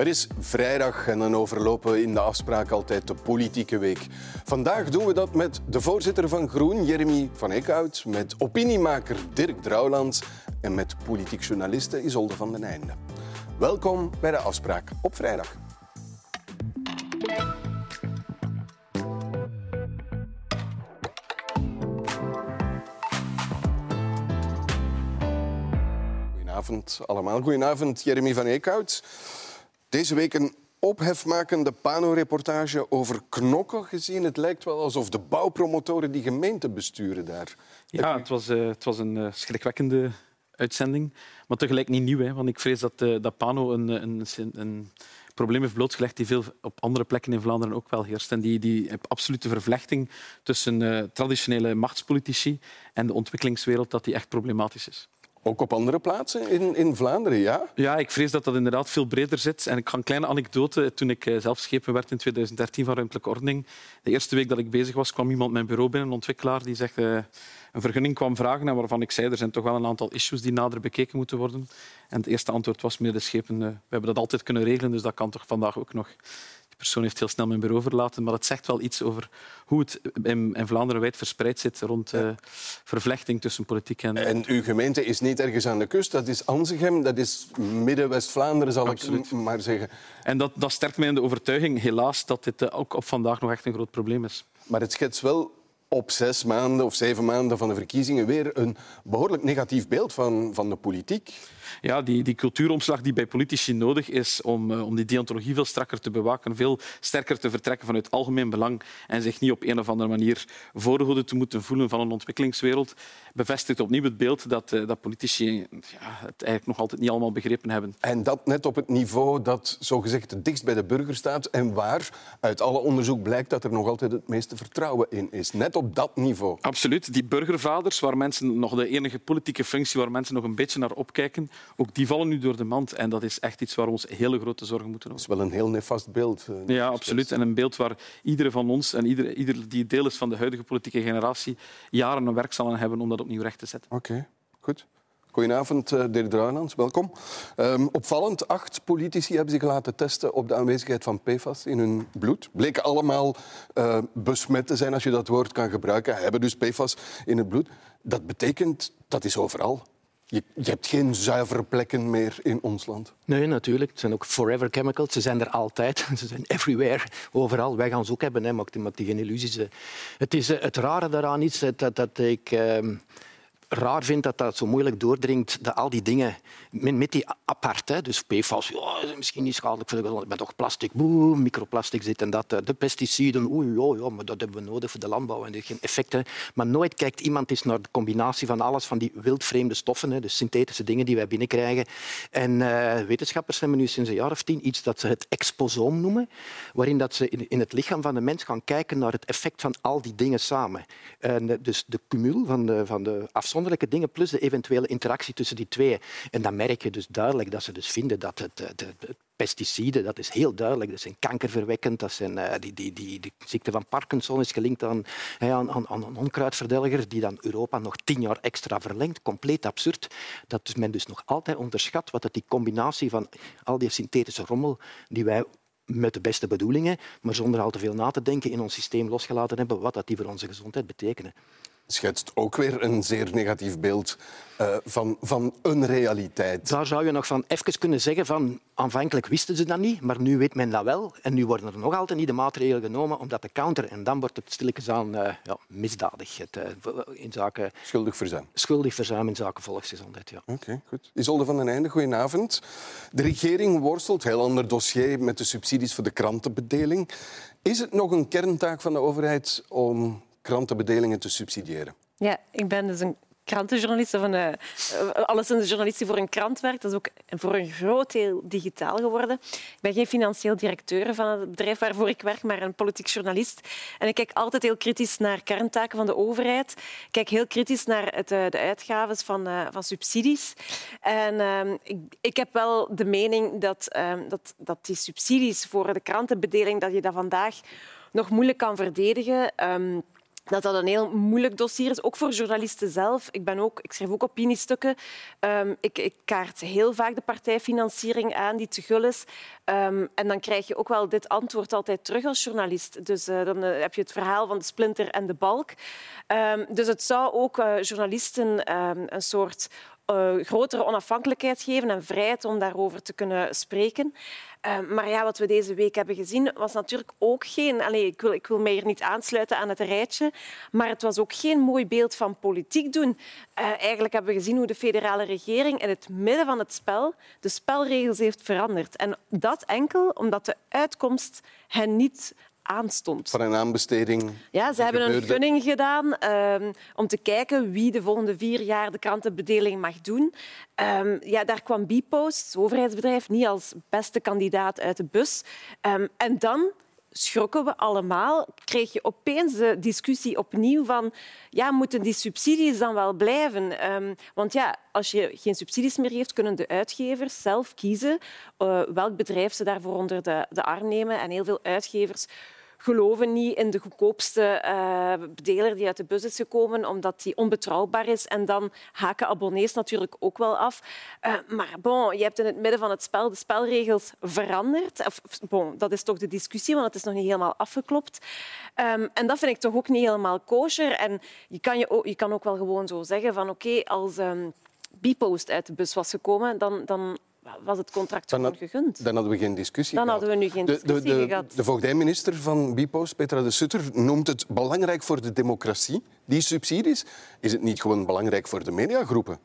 Het is vrijdag en dan overlopen in de afspraak altijd de politieke week. Vandaag doen we dat met de voorzitter van Groen, Jeremy van Eekhout, met opiniemaker Dirk Drouwlands en met politiek journaliste Isolde van den Einde. Welkom bij de afspraak op vrijdag. Goedenavond allemaal. Goedenavond, Jeremy van Eekhout. Deze week een ophefmakende Pano-reportage over knokken gezien. Het lijkt wel alsof de bouwpromotoren die gemeente besturen daar. Ja, het was, uh, het was een uh, schrikwekkende uitzending, maar tegelijk niet nieuw. Hè, want ik vrees dat, uh, dat Pano een, een, een probleem heeft blootgelegd die veel op andere plekken in Vlaanderen ook wel heerst. En die, die absolute vervlechting tussen traditionele machtspolitici en de ontwikkelingswereld, dat die echt problematisch is. Ook op andere plaatsen in, in Vlaanderen, ja? Ja, ik vrees dat dat inderdaad veel breder zit. En ik ga een kleine anekdote. Toen ik eh, zelf schepen werd in 2013 van ruimtelijke ordening, de eerste week dat ik bezig was, kwam iemand mijn bureau binnen, een ontwikkelaar, die zegt, uh, een vergunning kwam vragen en waarvan ik zei er zijn toch wel een aantal issues die nader bekeken moeten worden. En het eerste antwoord was, meneer de schepen, uh, we hebben dat altijd kunnen regelen, dus dat kan toch vandaag ook nog persoon heeft heel snel mijn bureau verlaten, maar het zegt wel iets over hoe het in, in Vlaanderen wijd verspreid zit rond uh, vervlechting tussen politiek en... En uw gemeente is niet ergens aan de kust, dat is Anzegem, dat is Midden-West-Vlaanderen, zal Absoluut. ik maar zeggen. En dat, dat sterkt mij in de overtuiging, helaas, dat dit uh, ook op vandaag nog echt een groot probleem is. Maar het schetst wel op zes maanden of zeven maanden van de verkiezingen weer een behoorlijk negatief beeld van, van de politiek ja, die, die cultuuromslag die bij politici nodig is om, uh, om die deontologie veel strakker te bewaken, veel sterker te vertrekken vanuit algemeen belang en zich niet op een of andere manier voorgehouden te moeten voelen van een ontwikkelingswereld, bevestigt opnieuw het beeld dat, uh, dat politici ja, het eigenlijk nog altijd niet allemaal begrepen hebben. En dat net op het niveau dat zogezegd het dichtst bij de burger staat en waar uit alle onderzoek blijkt dat er nog altijd het meeste vertrouwen in is. Net op dat niveau. Absoluut. Die burgervaders, waar mensen nog de enige politieke functie waar mensen nog een beetje naar opkijken, ook die vallen nu door de mand. En dat is echt iets waar we ons hele grote zorgen moeten over. Dat is wel een heel nefast beeld. Uh, ja, absoluut. En een beeld waar iedere van ons en ieder, ieder die deel is van de huidige politieke generatie jaren een werk zal aan hebben om dat opnieuw recht te zetten. Oké, goed. Goedenavond, uh, Dirk Druinlands. Welkom. Um, opvallend, acht politici hebben zich laten testen op de aanwezigheid van PFAS in hun bloed. Bleken allemaal uh, besmet te zijn, als je dat woord kan gebruiken. Hebben dus PFAS in het bloed. Dat betekent, dat is overal. Je, hebt geen zuivere plekken meer in ons land. Nee, natuurlijk. Het zijn ook forever chemicals. Ze zijn er altijd. Ze zijn everywhere, overal. Wij gaan ze ook hebben, hè. maak, die geen illusies. Het, is, eh, het rare daaraan is dat, dat ik... Uh, raar vind dat dat zo moeilijk doordringt, dat al die dingen met, die apart, hè, dus PFAS, ja, misschien niet schadelijk voor de maar toch plastic, boe, microplastic zit en dat, de pesticiden, oei, ja, maar dat hebben we nodig voor de landbouw en geen effecten. Maar nooit kijkt iemand eens naar de combinatie van alles van die wildvreemde stoffen, hè, de synthetische dingen die wij binnenkrijgen. En uh, wetenschappers hebben nu sinds een jaar of tien iets dat ze het exposoom noemen, waarin dat ze in, het lichaam van de mens gaan kijken naar het effect van al die dingen samen. En, dus de cumul van de, van de dingen plus de eventuele interactie tussen die twee. En dan merk je dus duidelijk dat ze dus vinden dat het, de, de pesticiden, dat is heel duidelijk, dat zijn kankerverwekkend, dat zijn, uh, die, die, die, de ziekte van Parkinson is gelinkt aan, aan, aan, een onkruidverdelger die dan Europa nog tien jaar extra verlengt. Compleet absurd. Dat men dus nog altijd onderschat wat dat die combinatie van al die synthetische rommel die wij met de beste bedoelingen, maar zonder al te veel na te denken in ons systeem losgelaten hebben, wat dat die voor onze gezondheid betekenen schetst ook weer een zeer negatief beeld uh, van, van een realiteit. Daar zou je nog van even kunnen zeggen van aanvankelijk wisten ze dat niet, maar nu weet men dat wel. En nu worden er nog altijd niet de maatregelen genomen om dat te counteren. En dan wordt het stilletjes aan uh, ja, misdadig het, uh, in zaken... Schuldig verzuim. Schuldig verzuim in zaken volksgezondheid, ja. Oké, okay, goed. Isolde van den Einde, goedenavond. De regering worstelt, heel ander dossier, met de subsidies voor de krantenbedeling. Is het nog een kerntaak van de overheid om krantenbedelingen te subsidiëren? Ja, ik ben dus een krantenjournalist, van uh, alleszins een journalist die voor een krant werkt. Dat is ook voor een groot deel digitaal geworden. Ik ben geen financieel directeur van het bedrijf waarvoor ik werk, maar een politiek journalist. En ik kijk altijd heel kritisch naar kerntaken van de overheid. Ik kijk heel kritisch naar het, uh, de uitgaven van, van subsidies. En uh, ik, ik, heb wel de mening dat, ehm, dat, dat die subsidies voor de krantenbedeling, dat je dat vandaag nog moeilijk kan verdedigen. Dat dat een heel moeilijk dossier is, ook voor journalisten zelf. Ik, ben ook, ik schrijf ook opiniestukken. Um, ik, ik, kaart heel vaak de partijfinanciering aan die te gul is. Um, en dan krijg je ook wel dit antwoord altijd terug als journalist. Dus uh, dan uh, heb je het verhaal van de splinter en de balk. Um, dus het zou ook uh, journalisten een soort uh, grotere onafhankelijkheid geven en vrijheid om daarover te kunnen spreken. Uh, maar ja, wat we deze week hebben gezien was natuurlijk ook geen... Allez, ik, wil, ik wil mij hier niet aansluiten aan het rijtje, maar het was ook geen mooi beeld van politiek doen. Uh, eigenlijk hebben we gezien hoe de federale regering in het midden van het spel de spelregels heeft veranderd. En dat enkel omdat de uitkomst hen niet aanstond. Van een aanbesteding? Ja, ze hebben een gunning gedaan um, om te kijken wie de volgende vier jaar de krantenbedeling mag doen. Um, ja, daar kwam Bpost, het overheidsbedrijf, niet als beste kandidaat uit de bus. Um, en dan schrokken we allemaal, kreeg je opeens de discussie opnieuw van ja, moeten die subsidies dan wel blijven? Um, want ja, als je geen subsidies meer heeft, kunnen de uitgevers zelf kiezen uh, welk bedrijf ze daarvoor onder de, de arm nemen. En heel veel uitgevers geloven niet in de goedkoopste uh, bedeler die uit de bus is gekomen, omdat die onbetrouwbaar is. En dan haken abonnees natuurlijk ook wel af. Uh, maar bon, je hebt in het midden van het spel de spelregels veranderd. Of, bon, dat is toch de discussie, want het is nog niet helemaal afgeklopt. Um, en dat vind ik toch ook niet helemaal kosher. En je kan, je ook, je kan ook wel gewoon zo zeggen van oké, als... Um, Bipost uit de bus was gekomen, dan, dan was het contract dan had, gegund. Dan hadden we geen discussie Dan gehad. hadden we nu geen discussie de, de, de, gehad. De voogdijminister van Bipost, Petra de Sutter, noemt het belangrijk voor de democratie, die subsidies. Is het niet gewoon belangrijk voor de mediagroepen,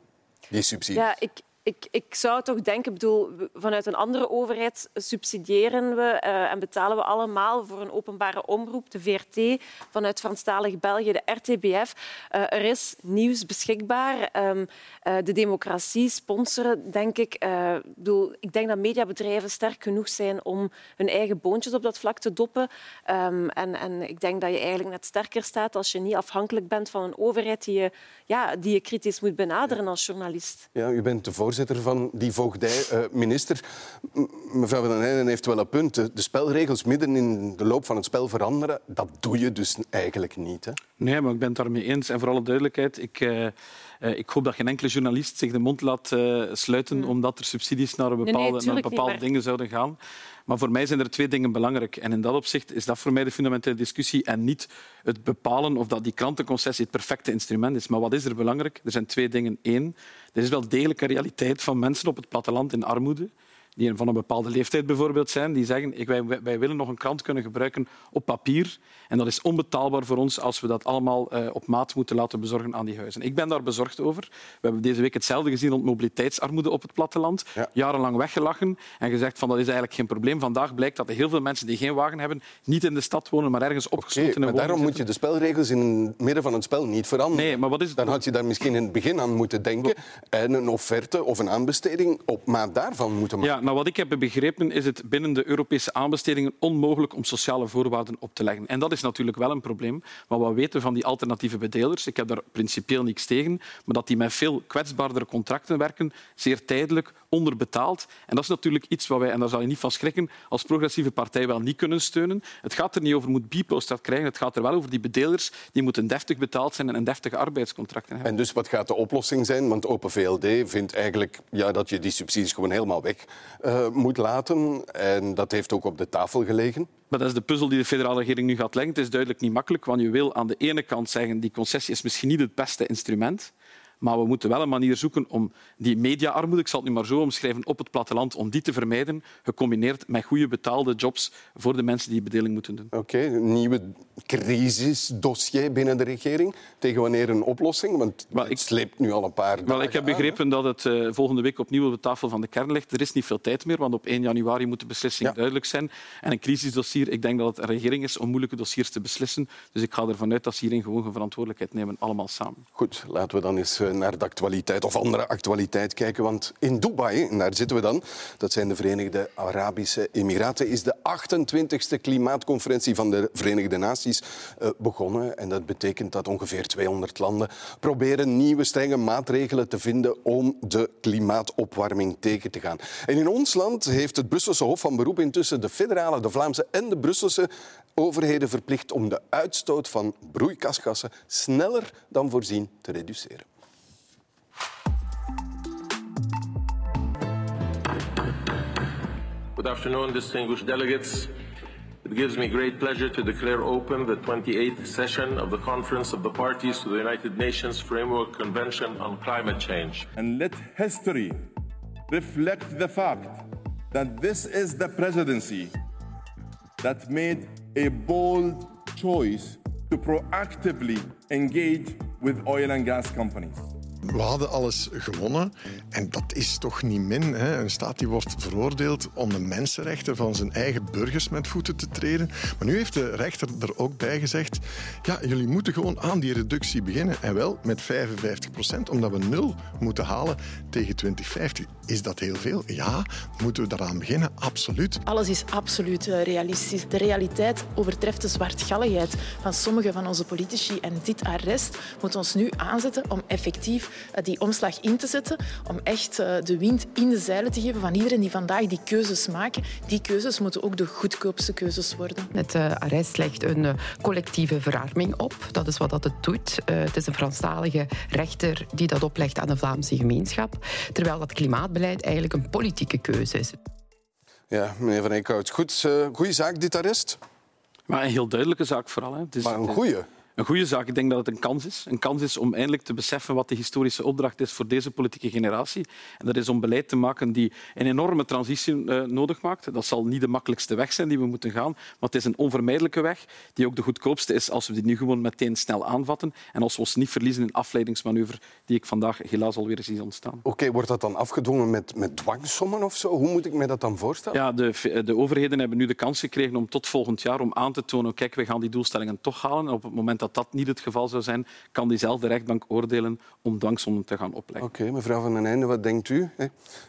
die subsidies? Ja, ik, ik, ik zou toch denken, bedoel, vanuit een andere overheid subsidiëren we uh, en betalen we allemaal voor een openbare omroep, de VRT, vanuit Franstalig België, de RTBF. Uh, er is nieuws beschikbaar. Um, uh, de democratie sponsoren, denk ik. Bedoel, ik denk dat mediabedrijven sterk genoeg zijn om hun eigen boontjes op dat vlak te doppen. Um, en, en ik denk dat je eigenlijk net sterker staat als je niet afhankelijk bent van een overheid die je, ja, die je kritisch moet benaderen als journalist. Ja, u bent de voorzitter van die voogdij-minister. Uh, mevrouw Van den Heijden heeft wel een punt. De spelregels midden in de loop van het spel veranderen, dat doe je dus eigenlijk niet. Hè? Nee, maar ik ben het daarmee eens. En voor alle duidelijkheid, ik, uh, ik hoop dat geen enkele journalist zich de mond laat sluiten mm. omdat er subsidies naar, bepaalde, nee, nee, naar bepaalde niet, dingen zouden gaan. Maar voor mij zijn er twee dingen belangrijk. En in dat opzicht is dat voor mij de fundamentele discussie en niet het bepalen of dat die krantenconcessie het perfecte instrument is. Maar wat is er belangrijk? Er zijn twee dingen. Eén, er is wel degelijk een realiteit van mensen op het platteland in armoede die van een bepaalde leeftijd bijvoorbeeld zijn, die zeggen wij, wij willen nog een krant kunnen gebruiken op papier. En dat is onbetaalbaar voor ons als we dat allemaal uh, op maat moeten laten bezorgen aan die huizen. Ik ben daar bezorgd over. We hebben deze week hetzelfde gezien rond mobiliteitsarmoede op het platteland. Ja. Jarenlang weggelachen en gezegd van dat is eigenlijk geen probleem. Vandaag blijkt dat er heel veel mensen die geen wagen hebben, niet in de stad wonen, maar ergens opgesloten okay, maar Daarom moet je de spelregels in het midden van het spel niet veranderen. Nee, maar wat is het... Dan had je daar misschien in het begin aan moeten denken en een offerte of een aanbesteding op maat daarvan moeten maken. Ja, nou, wat ik heb begrepen is het binnen de Europese aanbestedingen onmogelijk om sociale voorwaarden op te leggen. En dat is natuurlijk wel een probleem. Maar wat weten we van die alternatieve bedelers? Ik heb daar principieel niks tegen, maar dat die met veel kwetsbaardere contracten werken, zeer tijdelijk, onderbetaald. En dat is natuurlijk iets wat wij, en daar zal je niet van schrikken, als progressieve partij wel niet kunnen steunen. Het gaat er niet over moet Bipost dat krijgen, het gaat er wel over die bedelers die moeten deftig betaald zijn en deftige arbeidscontracten hebben. En dus wat gaat de oplossing zijn? Want Open VLD vindt eigenlijk ja, dat je die subsidies gewoon helemaal weg uh, moet laten. En dat heeft ook op de tafel gelegen. Maar dat is de puzzel die de federale regering nu gaat leggen. Het is duidelijk niet makkelijk, want je wil aan de ene kant zeggen die concessie is misschien niet het beste instrument. Maar we moeten wel een manier zoeken om die mediaarmoede, ik zal het nu maar zo omschrijven, op het platteland, om die te vermijden, gecombineerd met goede betaalde jobs voor de mensen die bedeling moeten doen. Oké, okay, een nieuwe crisisdossier binnen de regering. Tegen wanneer een oplossing? Want wel, het sleept nu al een paar dagen Wel, ik heb begrepen aan, dat het uh, volgende week opnieuw op de tafel van de kern ligt. Er is niet veel tijd meer, want op 1 januari moet de beslissing ja. duidelijk zijn. En een crisisdossier, ik denk dat het een regering is om moeilijke dossiers te beslissen. Dus ik ga ervan uit dat ze hierin gewoon verantwoordelijkheid nemen, allemaal samen. Goed, laten we dan eens naar de actualiteit of andere actualiteit kijken. Want in Dubai, en daar zitten we dan, dat zijn de Verenigde Arabische Emiraten, is de 28e klimaatconferentie van de Verenigde Naties uh, begonnen. En dat betekent dat ongeveer 200 landen proberen nieuwe strenge maatregelen te vinden om de klimaatopwarming tegen te gaan. En in ons land heeft het Brusselse Hof van Beroep intussen de federale, de Vlaamse en de Brusselse overheden verplicht om de uitstoot van broeikasgassen sneller dan voorzien te reduceren. Good afternoon, distinguished delegates. It gives me great pleasure to declare open the 28th session of the Conference of the Parties to the United Nations Framework Convention on Climate Change. And let history reflect the fact that this is the presidency that made a bold choice to proactively engage with oil and gas companies. We hadden alles gewonnen en dat is toch niet min. Hè? Een staat die wordt veroordeeld om de mensenrechten van zijn eigen burgers met voeten te treden. Maar nu heeft de rechter er ook bij gezegd, ja, jullie moeten gewoon aan die reductie beginnen. En wel met 55 procent, omdat we nul moeten halen tegen 2050. Is dat heel veel? Ja. Moeten we daaraan beginnen? Absoluut. Alles is absoluut eh, realistisch. De realiteit overtreft de zwartgalligheid van sommige van onze politici. En dit arrest moet ons nu aanzetten om effectief die omslag in te zetten, om echt eh, de wind in de zeilen te geven van iedereen die vandaag die keuzes maken. Die keuzes moeten ook de goedkoopste keuzes worden. Het uh, arrest legt een collectieve verarming op. Dat is wat dat het doet. het is een Franstalige rechter die dat oplegt aan de Vlaamse gemeenschap. Terwijl dat klimaatbeleid eigenlijk een politieke keuze is. Ja, meneer Van Eekhout. Goed, goede zaak, dit arrest? Maar een heel duidelijke zaak vooral. Hè. Het is, maar een goede? Een goede zaak. Ik denk dat het een kans is. Een kans is om eindelijk te beseffen wat de historische opdracht is voor deze politieke generatie. En dat is om beleid te maken die een enorme transitie uh, nodig maakt. Dat zal niet de makkelijkste weg zijn die we moeten gaan, maar het is een onvermijdelijke weg die ook de goedkoopste is als we die nu gewoon meteen snel aanvatten en als we ons niet verliezen in afleidingsmanoeuvre die ik vandaag helaas alweer zie ontstaan. Oké, wordt dat dan afgedwongen met, met dwangsommen of zo? Hoe moet ik me dat dan voorstellen? Ja, de, de overheden hebben nu de kans gekregen om tot volgend jaar om aan te tonen kijk, we gaan die doelstellingen toch halen. En op het moment dat dat niet het geval zou zijn, kan diezelfde rechtbank oordelen om dwangsommen te gaan opleggen. Oké, mevrouw Van den Einde, wat denkt u?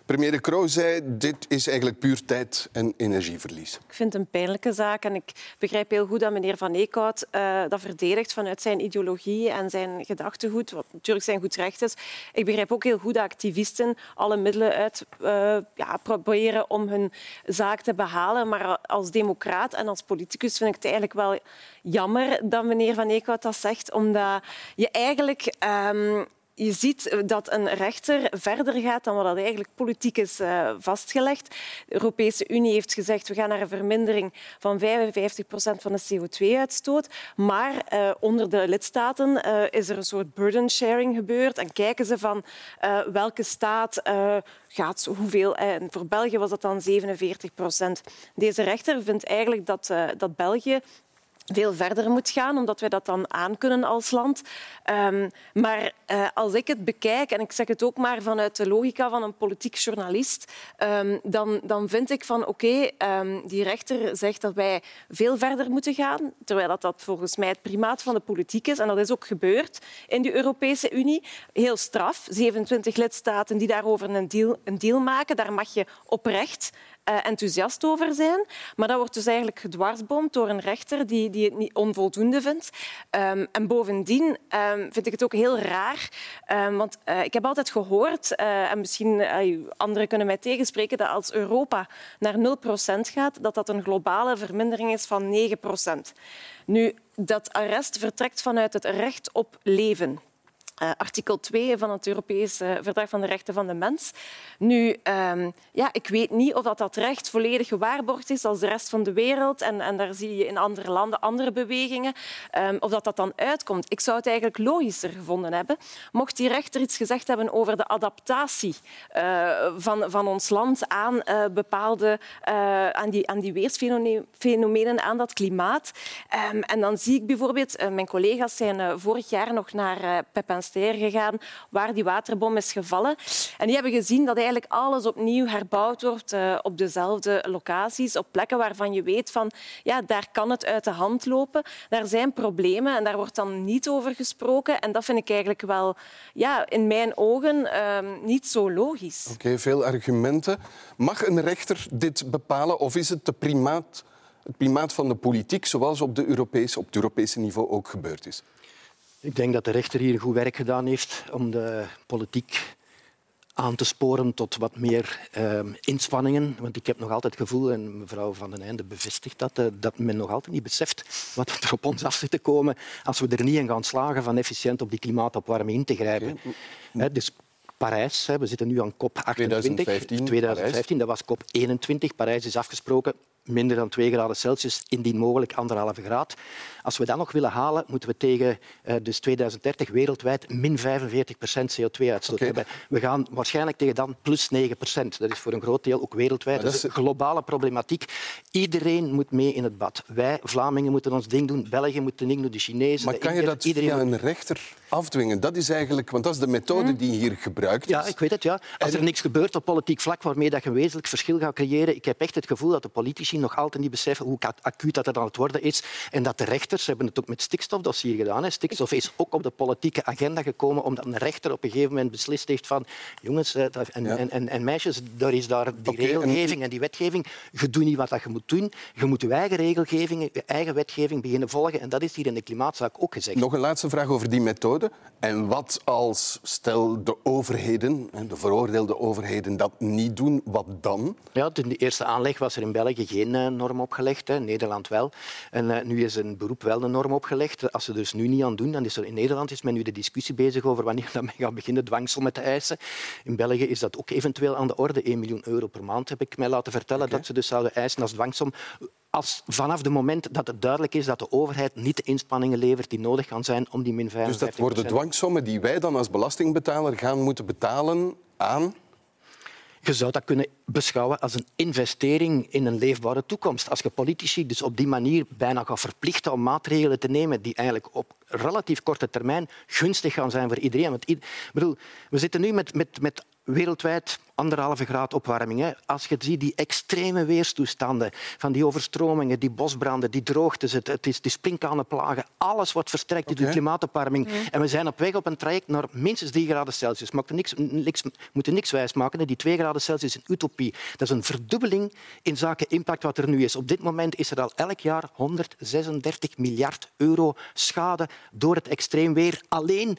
Premier De Croo zei, dit is eigenlijk puur tijd- en energieverlies. Ik vind het een pijnlijke zaak en ik begrijp heel goed dat meneer Van Eekhout uh, dat verdedigt vanuit zijn ideologie en zijn gedachtegoed, wat natuurlijk zijn goed recht is. Ik begrijp ook heel goed dat activisten alle middelen uit uh, ja, proberen om hun zaak te behalen. Maar als democraat en als politicus vind ik het eigenlijk wel jammer dat meneer Van Eekhout dat zegt, omdat je eigenlijk um, je ziet dat een rechter verder gaat dan wat dat eigenlijk politiek is uh, vastgelegd. De Europese Unie heeft gezegd we gaan naar een vermindering van 55 procent van de CO2-uitstoot. Maar uh, onder de lidstaten uh, is er een soort burden sharing gebeurd en kijken ze van welke staat gaat hoeveel. En voor België was dat dan 47 procent. Deze rechter vindt eigenlijk dat, dat België veel verder moet gaan, omdat wij dat dan aankunnen als land. Um, maar uh, als ik het bekijk, en ik zeg het ook maar vanuit de logica van een politiek journalist, um, dan, dan vind ik van oké, um, die rechter zegt dat wij veel verder moeten gaan, terwijl dat, dat volgens mij het primaat van de politiek is. En dat is ook gebeurd in de Europese Unie. Heel straf, 27 lidstaten die daarover een deal, een deal maken, daar mag je oprecht enthousiast over zijn. Maar dat wordt dus eigenlijk gedwarsboomd door een rechter die, die het niet onvoldoende vindt. Um, en bovendien um, vind ik het ook heel raar, um, want uh, ik heb altijd gehoord, uh, en misschien anderen kunnen mij tegenspreken, dat als Europa naar 0% gaat, dat dat een globale vermindering is van 9%. Nu, dat arrest vertrekt vanuit het recht op leven. Uh, artikel 2 van het Europese Verdrag van de Rechten van de Mens. Nu, um, ja, ik weet niet of dat, dat recht volledig gewaarborgd is als de rest van de wereld. En, en daar zie je in andere landen andere bewegingen. Um, of dat dat dan uitkomt. Ik zou het eigenlijk logischer gevonden hebben mocht die rechter iets gezegd hebben over de adaptatie uh, van, van ons land aan uh, bepaalde aan die, aan die weersfenomenen, aan dat klimaat. Um, en dan zie ik bijvoorbeeld, mijn collega's zijn vorig jaar nog naar Pepin Gegaan, waar die waterbom is gevallen. En die hebben gezien dat eigenlijk alles opnieuw herbouwd wordt uh, op dezelfde locaties, op plekken waarvan je weet van ja, daar kan het uit de hand lopen. Daar zijn problemen en daar wordt dan niet over gesproken. En dat vind ik eigenlijk wel ja, in mijn ogen uh, niet zo logisch. Oké, veel argumenten. Mag een rechter dit bepalen of is het de primaat, het primaat van de politiek zoals op, de Europese, op het Europese niveau ook gebeurd is? Ik denk dat de rechter hier goed werk gedaan heeft om de politiek aan te sporen tot wat meer uh, inspanningen. Want ik heb nog altijd het gevoel, en mevrouw Van den Einde bevestigt dat, uh, dat men nog altijd niet beseft wat er op ons af zit te komen als we er niet in gaan slagen van efficiënt op die klimaatopwarming in te grijpen. Okay. dus Parijs, we zitten nu aan COP 28. 2015, 2015 dat was COP 21. Parijs is afgesproken minder dan 2 graden Celsius, indien mogelijk anderhalve graad. Als we dat nog willen halen, moeten we tegen uh, dus 2030 wereldwijd min 45 procent CO2-uitstoot okay. hebben. We gaan waarschijnlijk tegen dan plus 9 procent. Dat is voor een groot deel ook wereldwijd. Dat is een globale problematiek. Iedereen moet mee in het bad. Wij, Vlamingen, moeten ons ding doen. België moet het ding doen. De Chinezen. Maar kan je dat iedereen via een rechter afdwingen? Dat is eigenlijk, want dat is de methode hm? die hier gebruikt Ja, ik weet het. Ja. Als er niks gebeurt op politiek vlak waarmee dat je een wezenlijk verschil gaat creëren, ik heb echt het gevoel dat de politici nog altijd niet beseffen hoe acuut dat het aan het worden is en dat de rechters, hebben het ook met stikstofdossier gedaan, hè. stikstof is ook op de politieke agenda gekomen omdat een rechter op een gegeven moment beslist heeft van jongens en, ja. en, en, en, meisjes, er is daar die okay, regelgeving en die wetgeving, je doet niet wat je moet doen, je moet je eigen regelgeving, je eigen wetgeving beginnen volgen en dat is hier in de klimaatzaak ook gezegd. Nog een laatste vraag over die methode. En wat als, stel, de overheden, de veroordeelde overheden, dat niet doen, wat dan? Ja, in de eerste aanleg was er in België geen uh, norm opgelegd, hè. Nederland wel. En uh, nu is een beroep wel een norm opgelegd. Als ze dus nu niet aan doen, dan is er in Nederland is men nu de discussie bezig over wanneer men gaat beginnen dwangsel met te eisen. In België is dat ook eventueel aan de orde. 1 miljoen euro per maand heb ik mij laten vertellen okay. dat ze dus zouden eisen als dwangsom. Als vanaf het moment dat het duidelijk is dat de overheid niet de inspanningen levert die nodig gaan zijn om die min 55 Dus dat worden dwangsommen die wij dan als belastingbetaler gaan moeten betalen aan je zou dat kunnen beschouwen als een investering in een leefbare toekomst. Als je politici dus op die manier bijna gaat verplichten om maatregelen te nemen die eigenlijk op relatief korte termijn gunstig gaan zijn voor iedereen. Want, bedoel, we zitten nu met, met, met wereldwijd anderhalve graad opwarming. Hè. Als je ziet die extreme weerstoestanden van die overstromingen, die bosbranden, die droogtes, het, het is die sprinkhanenplagen, alles wordt versterkt door okay. de klimaatopwarming. En we zijn op weg op een traject naar minstens 3 graden Celsius. We niks, niks, moeten niks wijsmaken. Die 2 graden Celsius is een utopie. Dat is een verdubbeling in zaken impact wat er nu is. Op dit moment is er al elk jaar 136 miljard euro schade door het extreem weer alleen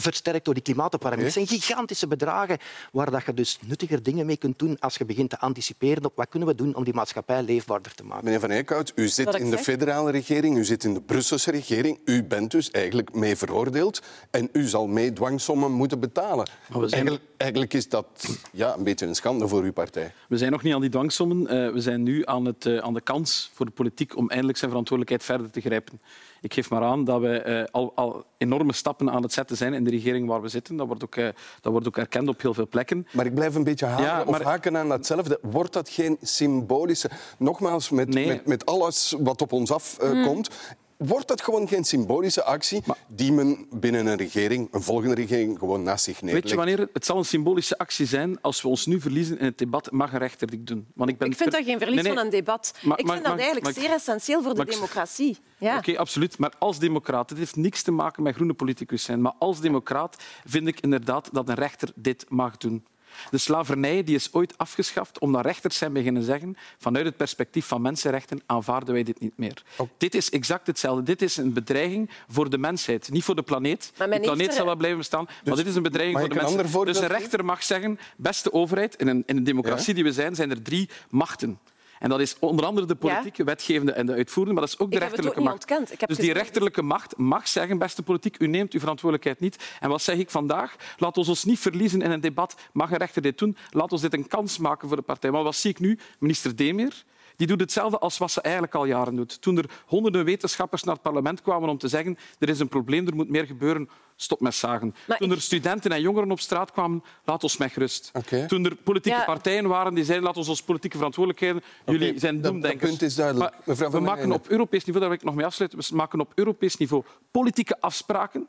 versterkt door die klimaatopwarming. Okay. Het zijn gigantische bedragen waar dat je dus nuttiger dingen mee kunt doen als je begint te anticiperen op wat kunnen we doen om die maatschappij leefbaarder te maken. Meneer Van Eyckhout, u zit in de federale regering, u zit in de Brusselse regering. U bent dus eigenlijk mee veroordeeld en u zal mee dwangsommen moeten betalen. Zijn... Eigenlijk, eigenlijk, is dat ja, een beetje een schande voor uw partij. We zijn nog niet aan die dwangsommen. Uh, we zijn nu aan, het, uh, aan de kans voor de politiek om eindelijk zijn verantwoordelijkheid verder te grijpen. Ik geef maar aan dat we uh, al, al, enorme stappen aan het zetten zijn in de regering waar we zitten. Dat wordt ook, uh, dat wordt ook erkend op heel veel plekken. Maar ik blijf een beetje haken, ja, maar... of haken aan datzelfde. Wordt dat geen symbolische... Nogmaals, met, nee. met, met alles wat op ons afkomt... Mm. Wordt dat gewoon geen symbolische actie maar, die men binnen een regering, een volgende regering, gewoon naast zich neerlegt? Weet je wanneer het zal een symbolische actie zijn als we ons nu verliezen in het debat, mag een rechter dit doen? Want ik, ben ik vind dat geen verlies nee, nee. van een debat. Maar, ik vind maar, dat eigenlijk zeer essentieel voor de democratie. Ja. Oké, okay, absoluut. Maar als democraat, het heeft niks te maken met groene politicus zijn, maar als democraat vind ik inderdaad dat een rechter dit mag doen. De slavernij die is ooit afgeschaft omdat rechters zijn beginnen zeggen vanuit het perspectief van mensenrechten aanvaarden wij dit niet meer. Oh. Dit is exact hetzelfde. Dit is een bedreiging voor de mensheid. Niet voor de planeet. De planeet zal wel blijven bestaan, dus, maar dit is een bedreiging voor de mensheid. Dus een rechter mag zeggen, beste overheid, in een, in een democratie ja? die we zijn, zijn er drie machten. En dat is onder andere de politieke, ja? wetgevende en de uitvoerende, maar dat is ook de ik rechterlijke macht. Dus die rechterlijke macht mag zeggen, beste politiek, u neemt uw verantwoordelijkheid niet. En wat zeg ik vandaag? Laat ons ons niet verliezen in een debat. Mag een rechter dit doen? Laat ons dit een kans maken voor de partij. Maar wat zie ik nu? Minister Demir die doet hetzelfde als wat ze eigenlijk al jaren doet. Toen er honderden wetenschappers naar het parlement kwamen om te zeggen er is een probleem, er moet meer gebeuren, stop met zagen. Maar Toen er studenten en jongeren op straat kwamen, laat ons met gerust. Okay. Toen er politieke ja. partijen waren die zeiden laat ons ons politieke verantwoordelijkheden, okay. jullie zijn doemdenkers. Dat punt is duidelijk. Maar we maken op Europees niveau, daar wil ik nog mee afsluiten, we maken op Europees niveau politieke afspraken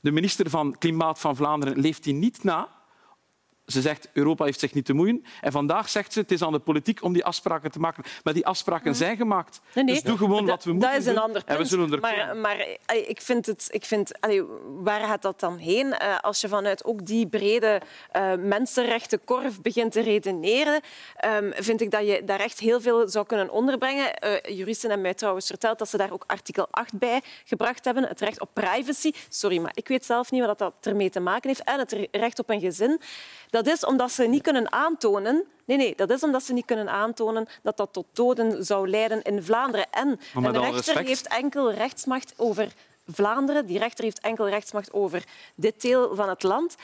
De minister van Klimaat van Vlaanderen leeft die niet na. Ze zegt Europa heeft zich niet te moeien. En vandaag zegt ze het is aan de politiek om die afspraken te maken. Maar die afspraken zijn gemaakt. Nee, nee. Dus doe gewoon wat we moeten Dat is een ander En we punt. zullen er maar maar eh, ik vind het... Ik vind, allee, waar gaat dat dan heen? Eh, als je vanuit ook die brede eh mensenrechtenkorf begint te redeneren, ehm, vind ik dat je daar echt heel veel zou kunnen onderbrengen. Juristen hebben mij trouwens verteld dat ze daar ook artikel 8 bij gebracht hebben. Het recht op privacy. Sorry, maar ik weet zelf niet wat dat ermee te maken heeft. En het recht op een gezin. Dat is omdat ze niet kunnen aantonen... Nee, nee, dat is omdat ze niet kunnen aantonen dat dat tot doden zou leiden in Vlaanderen. En een rechter respect- heeft enkel rechtsmacht over Vlaanderen. Die rechter heeft enkel rechtsmacht over dit deel van het land.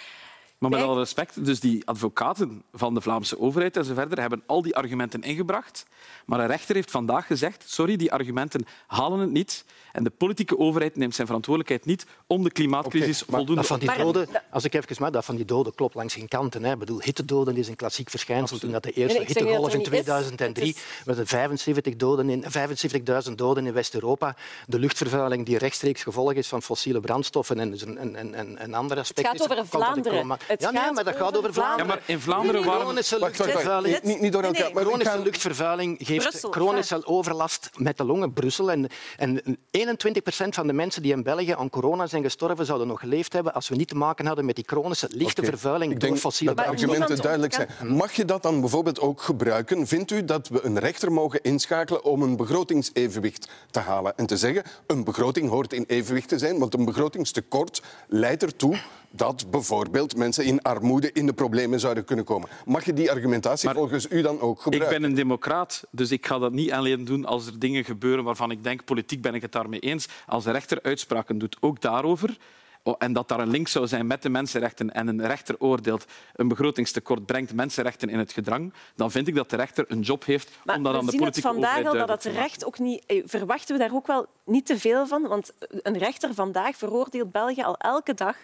Maar met alle respect, dus die advocaten van de Vlaamse overheid en zo verder hebben al die argumenten ingebracht. Maar een rechter heeft vandaag gezegd, sorry, die argumenten halen het niet. En de politieke overheid neemt zijn verantwoordelijkheid niet om de klimaatcrisis maar voldoende Dat van die Maar- doden, als ik even mag, dat van die doden klopt langs geen kanten. Hè. Ik bedoel, hittedoden is een klassiek verschijnsel. Toen dat de eerste Nee, hittegolf in niet is. 2003 Het is- met de 75 doden in 75.000 doden in West-Europa, de luchtvervuiling die rechtstreeks gevolg is van fossiele brandstoffen en een, een, een, een, een ander aspect. gaat is, over de Vlaanderen. Het Ja, nee, gaat maar dat gaat over over Ja, Vlaanderen. maar in Vlaanderen waren... Chronische luchtvervuiling. Niet, niet door elkaar. Nee, Chronische luchtvervuiling geeft Brussel, chronische overlast met de longen Brussel. En, en 21 procent van de mensen die in België aan corona zijn gestorven, zouden nog geleefd hebben als we niet te maken hadden met die chronische lichte vervuiling Ik door denk fossiele dat de argumenten duidelijk zijn. Mag je dat dan bijvoorbeeld ook gebruiken? Vindt u dat we een rechter mogen inschakelen om een begrotingsevenwicht te halen? En te zeggen, een begroting hoort in evenwicht te zijn, want een begrotingstekort leidt ertoe dat bijvoorbeeld mensen in armoede in de problemen zouden kunnen komen. Mag je die argumentatie Maar volgens u dan ook Ik gebruiken? ben een democraat, dus ik ga dat niet alleen doen als er dingen gebeuren waarvan ik denk, politiek ben ik het daarmee eens. Als de rechter uitspraken doet, ook daarover, oh, en dat daar een link zou zijn met de mensenrechten en een rechter oordeelt een begrotingstekort brengt mensenrechten in het gedrang, dan vind ik dat de rechter een job heeft Maar om dat aan de zien het politieke vandaag overheid al dat het te recht ook niet... eh, Verwachten we daar ook wel niet te veel van? Want een rechter vandaag veroordeelt België al elke dag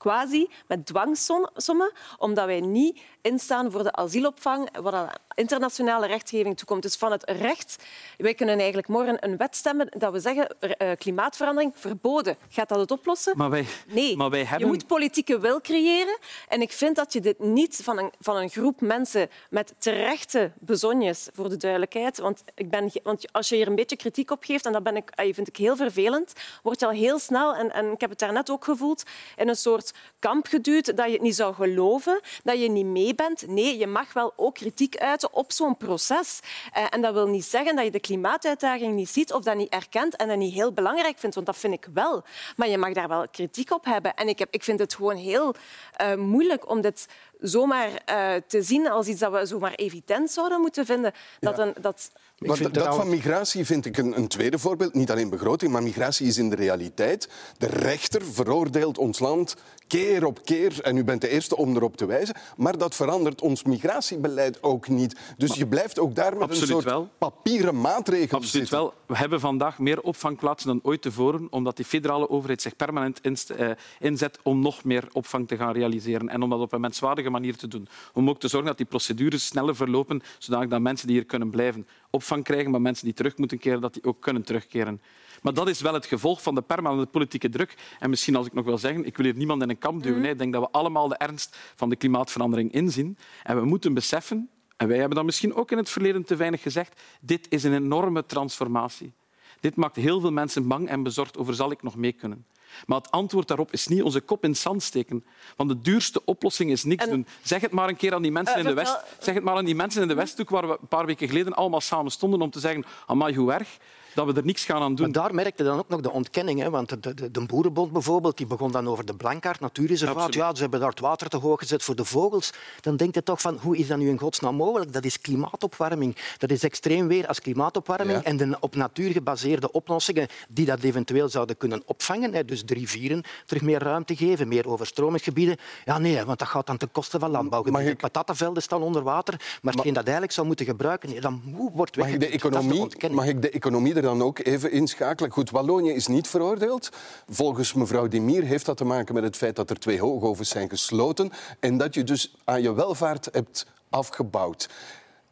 quasi met dwangsommen, omdat wij niet instaan voor de asielopvang, wat internationale rechtgeving toekomt. Dus van het recht, wij kunnen eigenlijk morgen een wet stemmen dat we zeggen eh, klimaatverandering verboden. Gaat dat het oplossen? Maar wij, Nee, maar wij hebben... je moet politieke wil creëren. En ik vind dat je dit niet van een, van een groep mensen met terechte bezonjes, voor de duidelijkheid. Want, ik ben, want als je hier een beetje kritiek op geeft, en dat ben ik, eh, vind ik heel vervelend, word je al heel snel, en, en ik heb het daarnet ook gevoeld, in een soort kamp geduwd dat je het niet zou geloven, dat je niet mee bent. Nee, je mag wel ook kritiek uiten op zo'n proces. Eh, en dat wil niet zeggen dat je de klimaatuitdaging niet ziet of dat niet erkent en dat niet heel belangrijk vindt, want dat vind ik wel. Maar je mag daar wel kritiek op hebben. En ik, heb, ik vind het gewoon heel eh, moeilijk om dit zomaar eh, te zien als iets dat we zomaar evident zouden moeten vinden. Dat een, dat... Dat trouwens- van migratie vind ik een, een tweede voorbeeld. Niet alleen begroting, maar migratie is in de realiteit. De rechter veroordeelt ons land keer op keer. En u bent de eerste om erop te wijzen. Maar dat verandert ons migratiebeleid ook niet. Dus je blijft ook daar met een soort wel. papieren maatregelen Absoluut zitten. wel. We hebben vandaag meer opvangplaatsen dan ooit tevoren, omdat die federale overheid zich permanent eh, inzet om nog meer opvang te gaan realiseren en om dat op een menswaardige manier te doen. Om ook te zorgen dat die procedures sneller verlopen, zodat dat mensen die hier kunnen blijven opvang krijgen, maar mensen die terug moeten keren, dat die ook kunnen terugkeren. Maar dat is wel het gevolg van de permanente politieke druk. En misschien, als ik nog wil zeggen, ik wil hier niemand in een kamp duwen. hè. Ik denk dat we allemaal de ernst van de klimaatverandering inzien. En we moeten beseffen en wij hebben dat misschien ook in het verleden te weinig gezegd. Dit is een enorme transformatie. Dit maakt heel veel mensen bang en bezorgd over zal ik nog mee kunnen. Maar het antwoord daarop is niet onze kop in het zand steken. Want de duurste oplossing is niks En- doen. Zeg het maar een keer aan die mensen Eh, in de West. Zeg het maar aan die mensen in de Westhoek waar we een paar weken geleden allemaal samen stonden om te zeggen amai, hoe erg dat we er niks gaan aan doen. Maar daar merkte dan ook nog de ontkenning. Hè? Want de, de, de Boerenbond bijvoorbeeld, die begon dan over de Blankaart, natuurreservaat. Absoluut. Ja, ze hebben daar het water te hoog gezet voor de vogels. Dan denk je toch van, hoe is dat nu in godsnaam mogelijk? Dat is klimaatopwarming. Dat is extreem weer als klimaatopwarming. Ja. En de op natuur gebaseerde oplossingen die dat eventueel zouden kunnen opvangen. Hè? Dus de rivieren terug meer ruimte geven, meer overstromingsgebieden. Ja, nee, want dat gaat dan ten koste van landbouwgebieden. Ik- Patattenvelden staan onder water. Maar hetgeen dat eigenlijk zou moeten gebruiken, dan wordt Mag ik, de economie, ontkenning. mag ik de economie dan ook even inschakelen? Goed, Wallonië is niet veroordeeld. Volgens mevrouw Demir heeft dat te maken met het feit dat er twee hoogovens zijn gesloten en dat je dus aan je welvaart hebt afgebouwd.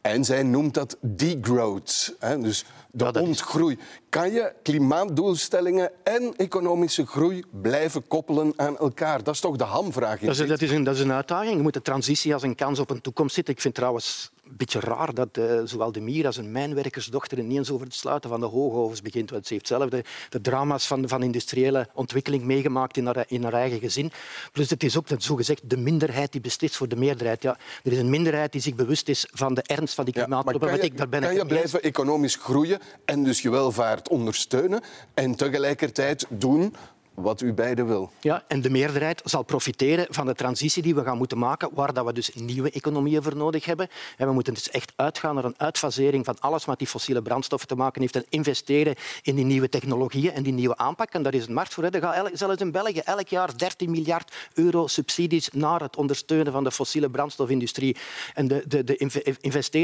En zij noemt dat degrowth, hè, dus de Ja, dat is- ontgroei. Kan je klimaatdoelstellingen en economische groei blijven koppelen aan elkaar? Dat is toch de hamvraag? Dat is, dat, is een, dat is een uitdaging. Je moet de transitie als een kans op een toekomst zitten. Ik vind trouwens een beetje raar dat eh, zowel de Mier als een mijnwerkersdochter ineens over het sluiten van de hoogovens begint. Want ze heeft zelf de, de drama's van, van industriële ontwikkeling meegemaakt in haar, in haar eigen gezin. Plus het is ook dat, zogezegd de minderheid die beslist voor de meerderheid. Ja, er is een minderheid die zich bewust is van de ernst van die klimaatproblematiek. kan je, Daar ben kan ik je blijven economisch groeien en dus je welvaart ondersteunen en tegelijkertijd doen wat u beiden wil? Ja, en de meerderheid zal profiteren van de transitie die we gaan moeten maken, waar dat we dus nieuwe economieën voor nodig hebben. En we moeten dus echt uitgaan naar een uitfasering van alles wat die fossiele brandstoffen te maken heeft en investeren in die nieuwe technologieën en die nieuwe aanpak. En daar is een markt voor. Er gaat zelfs in België elk jaar 13 miljard euro subsidies naar het ondersteunen van de fossiele brandstofindustrie. En de, de, de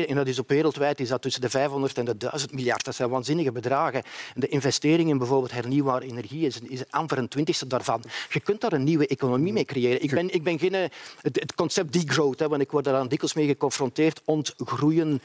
en dat is op wereldwijd is dat tussen de 500 en de 1000 miljard. Dat zijn waanzinnige bedragen. En de investering in bijvoorbeeld hernieuwbare energie is, is amper twintigste daarvan. Je kunt daar een nieuwe economie mee creëren. Ik ben, ik ben geen, eh, het, het concept degrowth, hè, want ik word daar dikwijls mee geconfronteerd, ontgroeien.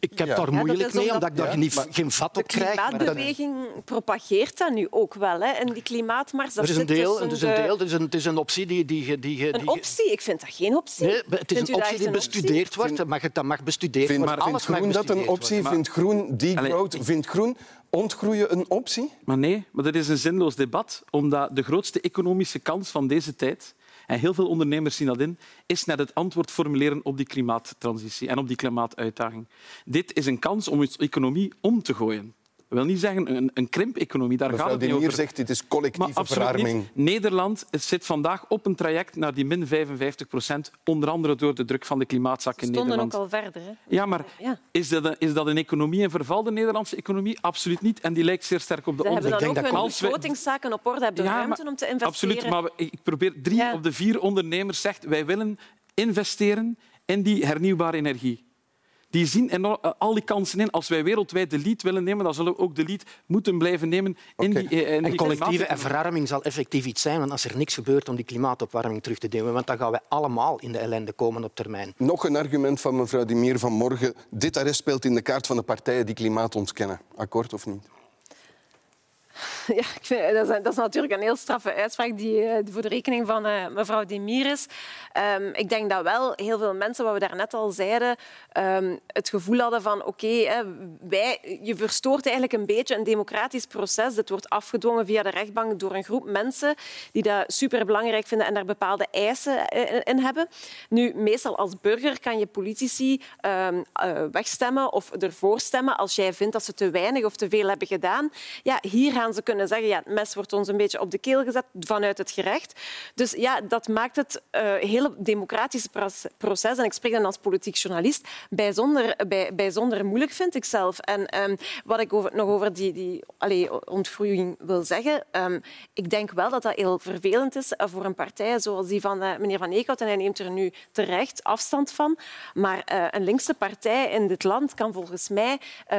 Ik heb Ja. daar moeilijk mee, omdat- omdat ik daar Ja, niet, maar- geen vat De op krijg. maar dat- klimaatbeweging propageert dat nu ook wel. Hè? En die klimaatmars, dat Er is een deel, het is een de- deel, het is een, het is een optie die... die, die, die, die Een optie? Ik vind dat geen optie. Nee, het is een optie die bestudeerd wordt. Mag, dat mag bestudeerd Vindt, worden. vindt Alles mag Groen dat een optie? worden. Vindt Groen degrowth? Vindt Groen ontgroeien een optie? Maar nee, maar dat is een zinloos debat, omdat de grootste economische kans van deze tijd, en heel veel ondernemers zien dat in, is net het antwoord formuleren op die klimaattransitie en op die klimaatuitdaging. Dit is een kans om onze economie om te gooien. Dat wil niet zeggen een, een krimp-economie, daar Mevrouw gaat het De niet over. zegt dit is collectieve verarming. niet. Nederland zit vandaag op een traject naar die min 55 procent, onder andere door de druk van de klimaatzak Ze in stonden Nederland. ook al verder. Hè? Ja, maar Ja. is dat, een, is dat een economie in verval, de Nederlandse economie? Absoluut niet. En die lijkt zeer sterk op de Ze hebben dan denk ook dat hun begrotingszaken op orde, hebben de ruimte om te investeren. Absoluut, maar ik probeer drie Ja. op de vier ondernemers zegt wij willen investeren in die hernieuwbare energie. Die zien enorm- eh, al die kansen in. Als wij wereldwijd de lead willen nemen, dan zullen we ook de lead moeten blijven nemen in die, eh, in En die collectieve klimaateconomie. verwarming zal effectief iets zijn, want als er niks gebeurt om die klimaatopwarming terug te nemen, want dan gaan wij allemaal in de ellende komen op termijn. Nog een argument van mevrouw De Mier vanmorgen. Dit arrest speelt in de kaart van de partijen die klimaat ontkennen. Akkoord of niet? Ja, dat, is, dat is natuurlijk een heel straffe uitspraak die, eh, voor de rekening van eh, mevrouw Demir is. Ehm, ik denk dat wel heel veel mensen, wat we daarnet al zeiden, ehm, het gevoel hadden van oké, je verstoort eigenlijk een beetje een democratisch proces. Dit wordt afgedwongen via de rechtbank door een groep mensen die dat superbelangrijk vinden en daar bepaalde eisen eh, in hebben. Nu, meestal als burger kan je politici ehm, eh, wegstemmen of ervoor stemmen als jij vindt dat ze te weinig of te veel hebben gedaan. Ja, hier gaan ze kunnen zeggen, ja, het mes wordt ons een beetje op de keel gezet vanuit het gerecht. Dus ja, dat maakt het eh, een heel democratisch proces-. En ik spreek dan als politiek journalist bijzonder, bij, bijzonder moeilijk, vind ik zelf. En ehm, wat ik nog over die, die allee, ontgroeiing wil zeggen, ehm, ik denk wel dat dat heel vervelend is eh, voor een partij zoals die van eh, meneer Van Eekhout. En hij neemt er nu terecht afstand van. Maar een linkse partij in dit land kan volgens mij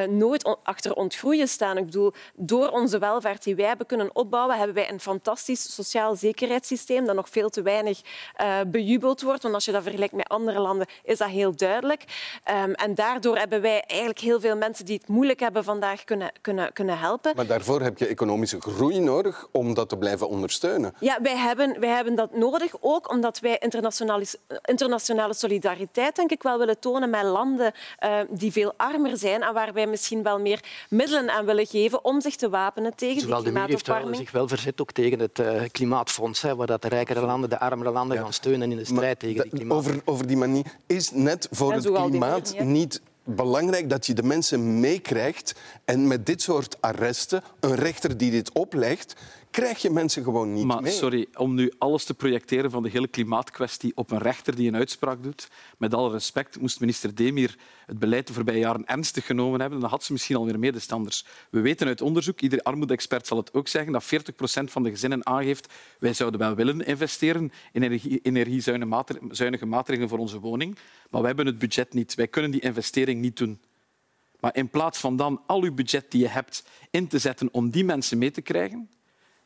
nooit achter ontgroeien staan. Ik bedoel, door onze welvaart die wij hebben kunnen opbouwen, hebben wij een fantastisch sociaal zekerheidssysteem dat nog veel te weinig eh, bejubeld wordt. Want als je dat vergelijkt met andere landen, is dat heel duidelijk. Ehm, en daardoor hebben wij eigenlijk heel veel mensen die het moeilijk hebben vandaag kunnen, kunnen, kunnen helpen. Maar daarvoor heb je economische groei nodig om dat te blijven ondersteunen. Ja, wij hebben, wij hebben dat nodig, ook omdat wij internationale, internationale solidariteit denk ik wel willen tonen met landen eh, die veel armer zijn en waar wij misschien wel meer middelen aan willen geven om zich te wapenen tegen Die de Mier heeft wel zich wel verzet ook tegen het eh, klimaatfonds, hè, waar dat de rijkere landen de armere landen gaan steunen in de strijd tegen die Da- klimaat. over, over die manier is net voor het klimaat niet belangrijk dat je de mensen meekrijgt. En met dit soort arresten, een rechter die dit oplegt, krijg je mensen gewoon niet Maar mee. sorry, om nu alles te projecteren van de hele klimaatkwestie op een rechter die een uitspraak doet, met alle respect, moest minister Demir het beleid de voorbije jaren ernstig genomen hebben, dan had ze misschien alweer medestanders. We weten uit onderzoek, iedere armoede-expert zal het ook zeggen, dat 40 procent van de gezinnen aangeeft wij zouden wel willen investeren in energie- energiezuinige maatregelen voor onze woning, maar wij hebben het budget niet. Wij kunnen die investering niet doen. Maar in plaats van dan al uw budget die je hebt in te zetten om die mensen mee te krijgen,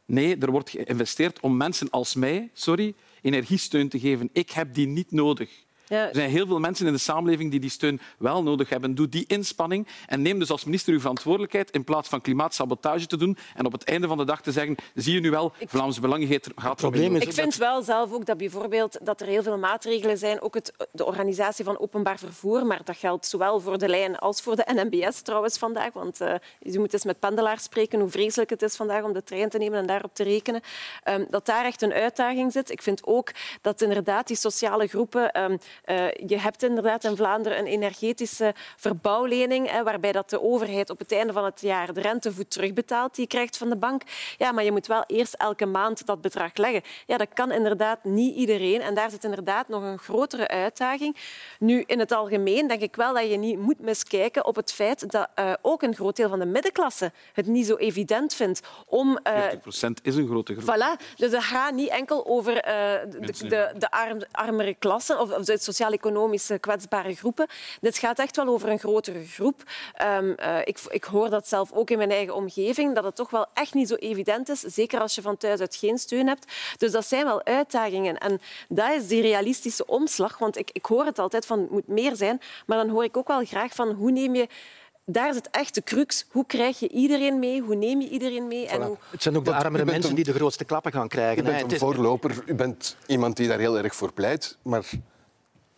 Nee, er wordt geïnvesteerd om mensen als mij sorry, energiesteun te geven. Ik heb die niet nodig. Er zijn heel veel mensen in de samenleving die die steun wel nodig hebben. Doe die inspanning en neem dus als minister uw verantwoordelijkheid in plaats van klimaatsabotage te doen en op het einde van de dag te zeggen zie je nu wel, Vlaamse Belang gaat probleem Ik vind wel zelf ook dat bijvoorbeeld dat er heel veel maatregelen zijn, ook het, de organisatie van openbaar vervoer, maar dat geldt zowel voor de lijn als voor de NMBS trouwens vandaag, want uh, je moet eens met pendelaars spreken hoe vreselijk het is vandaag om de trein te nemen en daarop te rekenen, um, dat daar echt een uitdaging zit. Ik vind ook dat inderdaad die sociale groepen... Um, uh, je hebt inderdaad in Vlaanderen een energetische verbouwlening, hè, waarbij dat de overheid op het einde van het jaar de rentevoet terugbetaalt die je krijgt van de bank. Ja, maar je moet wel eerst elke maand dat bedrag leggen. Ja, dat kan inderdaad niet iedereen. En daar zit inderdaad nog een grotere uitdaging. Nu, in het algemeen denk ik wel dat je niet moet miskijken op het feit dat uh, ook een groot deel van de middenklasse het niet zo evident vindt om... Uh, 40% is een grote groep. Voilà. Dus het gaat niet enkel over de, de, de arm, armere klassen of, of de sociaal-economisch kwetsbare groepen. Dit gaat echt wel over een grotere groep. Um, uh, ik, ik hoor dat zelf ook in mijn eigen omgeving, dat het toch wel echt niet zo evident is, zeker als je van thuis uit geen steun hebt. Dus dat zijn wel uitdagingen. En dat is die realistische omslag. Want ik, ik hoor het altijd van het moet meer zijn, maar dan hoor ik ook wel graag van hoe neem je daar is het echte crux. Hoe krijg je iedereen mee? Hoe neem je iedereen mee? En hoe... Het zijn ook de armere mensen die de grootste klappen gaan krijgen. U bent een voorloper. U bent iemand die daar heel erg voor pleit. Maar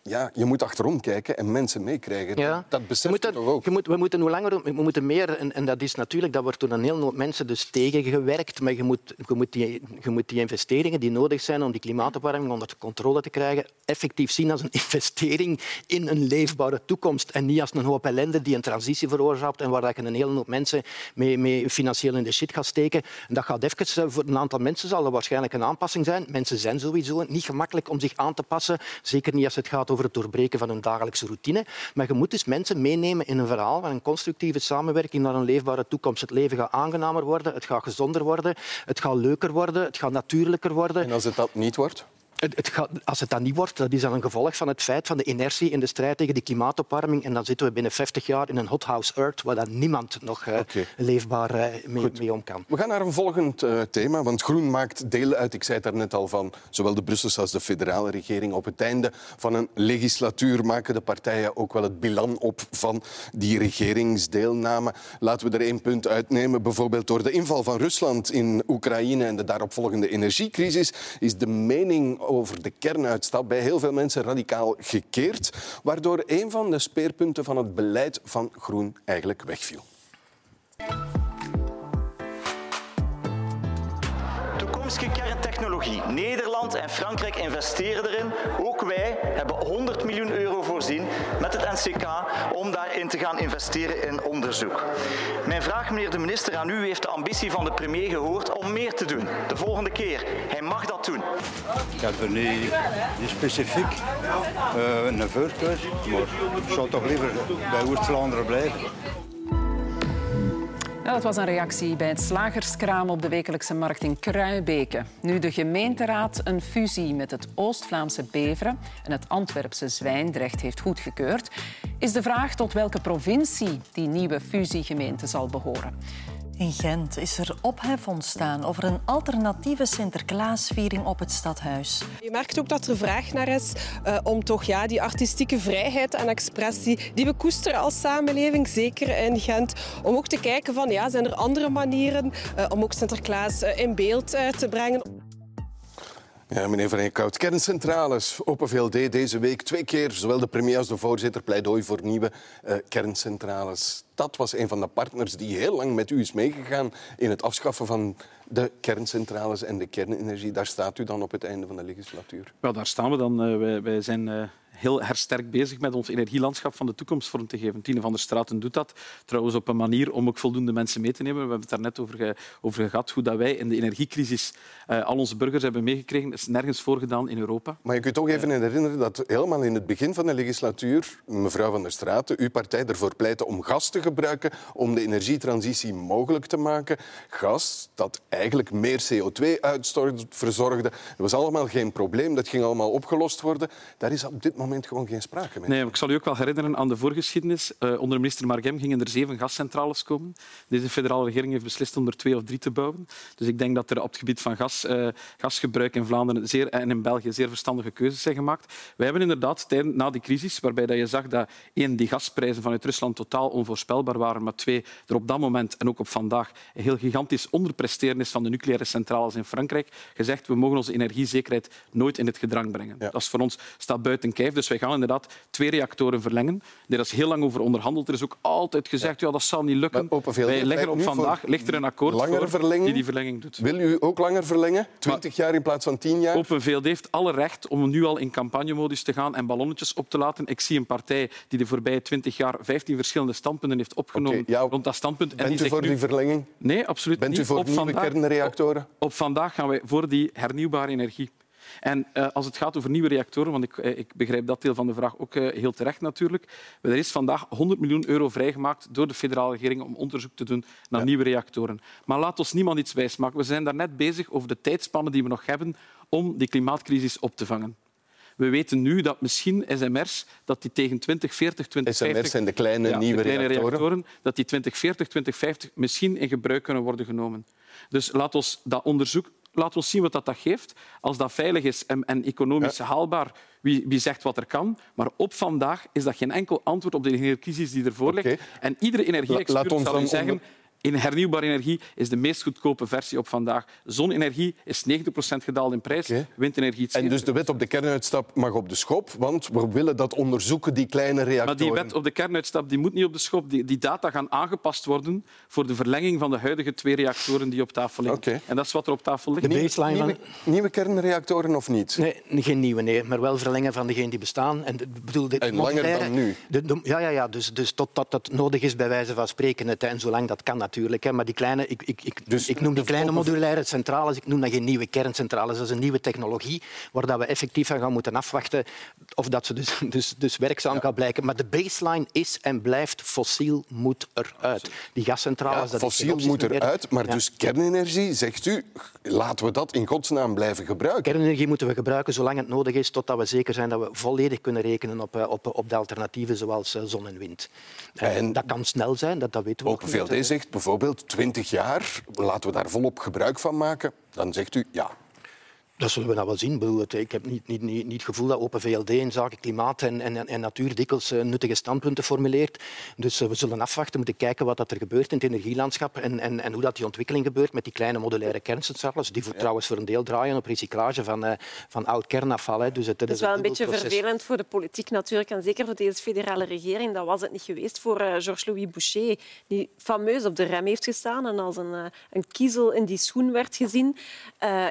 ja, je moet achterom kijken en mensen meekrijgen. Ja. Dat besef je, toch ook? Je moet, we moeten hoe langer, we moeten meer, en, en, dat is natuurlijk, dat wordt door een heel hoop mensen dus tegengewerkt, maar je moet, je, moet die, je moet die investeringen die nodig zijn om die klimaatopwarming onder controle te krijgen, effectief zien als een investering in een leefbare toekomst en niet als een hoop ellende die een transitie veroorzaakt en waar je een hele hoop mensen mee, mee financieel in de shit gaat steken. En dat gaat even, eh, voor een aantal mensen zal er waarschijnlijk een aanpassing zijn. Mensen zijn sowieso niet gemakkelijk om zich aan te passen, zeker niet als het gaat over over het doorbreken van hun dagelijkse routine. Maar je moet dus mensen meenemen in een verhaal van een constructieve samenwerking naar een leefbare toekomst. Het leven gaat aangenamer worden, het gaat gezonder worden, het gaat leuker worden, het gaat natuurlijker worden. En als het dat niet wordt? Het, gaat, als het dat niet wordt, dat is dan een gevolg van het feit van de inertie in de strijd tegen die klimaatopwarming. En dan zitten we binnen 50 jaar in een hothouse Earth waar dan niemand nog uh, leefbaar uh, mee, mee, om kan. We gaan naar een volgend uh, thema, want Groen maakt deel uit, ik zei het net al, van zowel de Brusselse als de federale regering. Op het einde van een legislatuur maken de partijen ook wel het bilan op van die regeringsdeelname. Laten we er één punt uitnemen. Bijvoorbeeld door de inval van Rusland in Oekraïne en de daaropvolgende energiecrisis is de mening over de kernuitstap bij heel veel mensen radicaal gekeerd, waardoor een van de speerpunten van het beleid van Groen eigenlijk wegviel. toekomstige kerntechnologie. Nederland en Frankrijk investeren erin. Ook wij hebben 100 miljoen euro met het NCK om daarin te gaan investeren in onderzoek. Mijn vraag, meneer de minister, aan u heeft de ambitie van de premier gehoord om meer te doen. De volgende keer. Hij mag dat doen. Ik heb er niet specifiek uh, een voorkeur, maar ik zou toch liever bij Oost-Vlaanderen blijven. Dat was een reactie bij het slagerskraam op de wekelijkse markt in Kruibeke. Nu de gemeenteraad een fusie met het Oost-Vlaamse Beveren en het Antwerpse Zwijndrecht heeft goedgekeurd, is de vraag tot welke provincie die nieuwe fusiegemeente zal behoren. In Gent is er ophef ontstaan over een alternatieve Sinterklaasviering op het stadhuis. Je merkt ook dat er vraag naar is uh, om toch ja, die artistieke vrijheid en expressie die we koesteren als samenleving, zeker in Gent, om ook te kijken van ja, zijn er andere manieren uh, om ook Sinterklaas uh, in beeld te brengen. Ja, meneer Van Eekhout. Kerncentrales, Open VLD deze week twee keer, zowel de premier als de voorzitter, pleidooi voor nieuwe uh, kerncentrales. Dat was een van de partners die heel lang met u is meegegaan in het afschaffen van de kerncentrales en de kernenergie. Daar staat u dan op het einde van de legislatuur. Wel, daar staan we dan. Uh, wij, zijn uh, heel hersterk bezig met ons energielandschap van de toekomst vorm te geven. Tine van der Straten doet dat trouwens op een manier om ook voldoende mensen mee te nemen. We hebben het daar net over, over gehad, hoe dat wij in de energiecrisis uh, al onze burgers hebben meegekregen. Dat is nergens voorgedaan in Europa. Maar je kunt toch even herinneren dat helemaal in het begin van de legislatuur mevrouw van der Straten, uw partij, ervoor pleitte om gas te gebruiken om de energietransitie mogelijk te maken. Gas dat eigenlijk meer CO2-uitstoot verzorgde. Dat was allemaal geen probleem. Dat ging allemaal opgelost worden. Daar is op dit moment moment gewoon geen sprake meer. Nee, ik zal u ook wel herinneren aan de voorgeschiedenis. Uh, onder minister Margem gingen er zeven gascentrales komen. Deze federale regering heeft beslist om er twee of drie te bouwen. Dus ik denk dat er op het gebied van gas, uh, gasgebruik in Vlaanderen zeer, en in België zeer verstandige keuzes zijn gemaakt. Wij hebben inderdaad na die crisis, waarbij dat je zag dat één, die gasprijzen vanuit Rusland totaal onvoorspelbaar waren, maar twee, er op dat moment en ook op vandaag een heel gigantisch onderpresteren is van de nucleaire centrales in Frankrijk, gezegd we mogen onze energiezekerheid nooit in het gedrang brengen. Ja. Dat is voor ons staat buiten kijf. Dus wij gaan inderdaad twee reactoren verlengen. Daar is heel lang over onderhandeld. Er is ook altijd gezegd ja. dat zal niet lukken. Wij leggen op vandaag ligt er een akkoord voor verlenging. die die verlenging doet. Wil u ook langer verlengen? 20 jaar in plaats van 10 jaar? Open VLD heeft alle recht om nu al in campagnemodus te gaan en ballonnetjes op te laten. Ik zie een partij die de voorbije 20 jaar 15 verschillende standpunten heeft opgenomen okay, rond dat standpunt. Bent en die u voor nu... die verlenging? Nee, absoluut Bent niet. Bent u voor op nieuwe vandaag... kernreactoren? Op, op vandaag gaan wij voor die hernieuwbare energie. En uh, als het gaat over nieuwe reactoren, want ik, uh, ik, begrijp dat deel van de vraag ook uh, heel terecht natuurlijk. Er is vandaag 100 miljoen euro vrijgemaakt door de federale regering om onderzoek te doen naar ja. nieuwe reactoren. Maar laat ons niemand iets wijsmaken. We zijn daar net bezig over de tijdspannen die we nog hebben om die klimaatcrisis op te vangen. We weten nu dat misschien SMR's dat die tegen 2040, 2050... SMR's zijn de kleine ja, nieuwe de kleine reactoren. reactoren. Dat die 2040, 2050 misschien in gebruik kunnen worden genomen. Dus laat ons dat onderzoek laat ons zien wat dat geeft. Als dat veilig is en, en economisch haalbaar, wie, wie, zegt wat er kan. Maar op vandaag is dat geen enkel antwoord op de energiecrisis die ervoor ligt. Okay. En iedere energie-expert zal u zeggen... In hernieuwbare energie is de meest goedkope versie op vandaag. Zonne-energie is 90% gedaald in prijs, okay. windenergie En dus de wet op de kernuitstap mag op de schop, want we willen dat onderzoeken, die kleine reactoren. Maar die wet op de kernuitstap die moet niet op de schop. Die, die data gaan aangepast worden voor de verlenging van de huidige twee reactoren die op tafel liggen. Okay. En dat is wat er op tafel ligt. De baseline nieuwe, van... nieuwe kernreactoren of niet? Nee, geen nieuwe, nee. maar wel verlengen van degenen die bestaan. En, bedoel, de, en langer dan nu? De, de, ja, ja, ja, dus, dus totdat dat nodig is, bij wijze van spreken. Het, en zolang dat kan natuurlijk. Hè, maar die kleine ik, ik, ik, dus ik noem die kleine modulaire centrales, ik noem dat geen nieuwe kerncentrales. Dat is een nieuwe technologie waar dat we effectief van gaan moeten afwachten of dat ze dus, dus, dus werkzaam ja. kan blijken. Maar de baseline is en blijft fossiel moet eruit. Die gascentrales... Ja, dat fossiel moet eruit, maar ja. dus kernenergie, zegt u, laten we dat in godsnaam blijven gebruiken? Kernenergie moeten we gebruiken zolang het nodig is, totdat we zeker zijn dat we volledig kunnen rekenen op, op, op de alternatieven zoals zon en wind. En dat kan snel zijn, dat, dat weten we ook. VLD zegt bijvoorbeeld 20 jaar, laten we daar volop gebruik van maken. Dan zegt u ja. Dat zullen we nou wel zien. Ik heb niet, niet, niet, niet het gevoel dat Open VLD in zaken klimaat en, en, en natuur dikwijls nuttige standpunten formuleert. Dus we zullen afwachten, moeten kijken wat er gebeurt in het energielandschap en, en, en hoe dat die ontwikkeling gebeurt met die kleine modulaire kerncentrales, die voor, ja. trouwens voor een deel draaien op recyclage van, uh, van oud kernafval. Hè. Dus het, het is wel een, een beetje proces. vervelend voor de politiek natuurlijk en zeker voor deze federale regering. Dat was het niet geweest voor Georges-Louis Boucher, die fameus op de rem heeft gestaan en als een, een kiezel in die schoen werd gezien.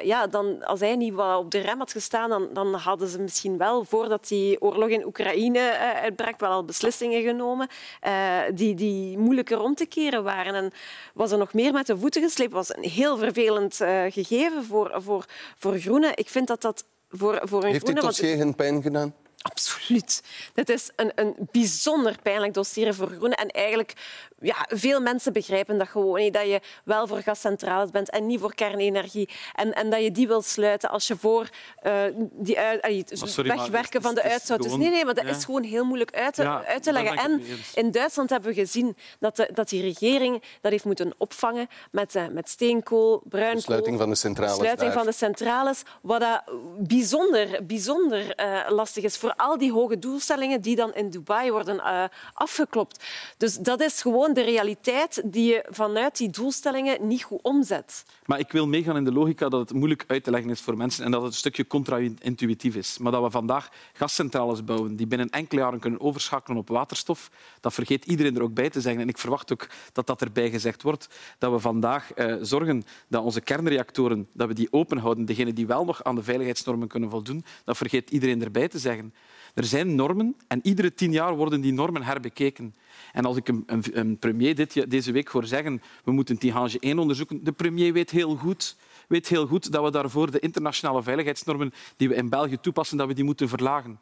ja, dan, als hij niet op de rem had gestaan, dan, dan hadden ze misschien wel, voordat die oorlog in Oekraïne uh, uitbrak, wel al beslissingen genomen uh, die, die moeilijker om te keren waren. En was er nog meer met de voeten gesleept. was een heel vervelend uh, gegeven voor, voor, voor Groenen. Ik vind dat dat voor, voor een Heeft Groene... dit dossier geen pijn gedaan? Absoluut. Dit is een, een bijzonder pijnlijk dossier voor Groenen. En eigenlijk, ja, veel mensen begrijpen dat gewoon niet. Dat je wel voor gascentrales bent en niet voor kernenergie. En, en dat je die wil sluiten als je voor uh, die uit, uh, sorry, wegwerken van de uitstoot. Dus nee, nee, maar dat ja. is gewoon heel moeilijk uit te, ja, uit te leggen. En in Duitsland hebben we gezien dat, de, dat die regering dat heeft moeten opvangen met, uh, met steenkool, bruinkool. Sluiting van de centrales. Sluiting daar. van de centrales. Wat dat bijzonder, bijzonder lastig is voor al die hoge doelstellingen die dan in Dubai worden uh, afgeklopt. Dus dat is gewoon de realiteit die je vanuit die doelstellingen niet goed omzet. Maar ik wil meegaan in de logica dat het moeilijk uit te leggen is voor mensen en dat het een stukje contra-intuïtief is. Maar dat we vandaag gascentrales bouwen die binnen enkele jaren kunnen overschakelen op waterstof, dat vergeet iedereen er ook bij te zeggen. En ik verwacht ook dat dat erbij gezegd wordt. Dat we vandaag uh, zorgen dat onze kernreactoren dat we die open houden, degenen die wel nog aan de veiligheidsnormen kunnen voldoen, dat vergeet iedereen erbij te zeggen. Er zijn normen en iedere tien jaar worden die normen herbekeken. En als ik een, een, een premier dit, deze week hoor zeggen we moeten Tihange 1 onderzoeken, de premier weet heel goed, weet heel goed dat we daarvoor de internationale veiligheidsnormen die we in België toepassen, dat we die moeten verlagen.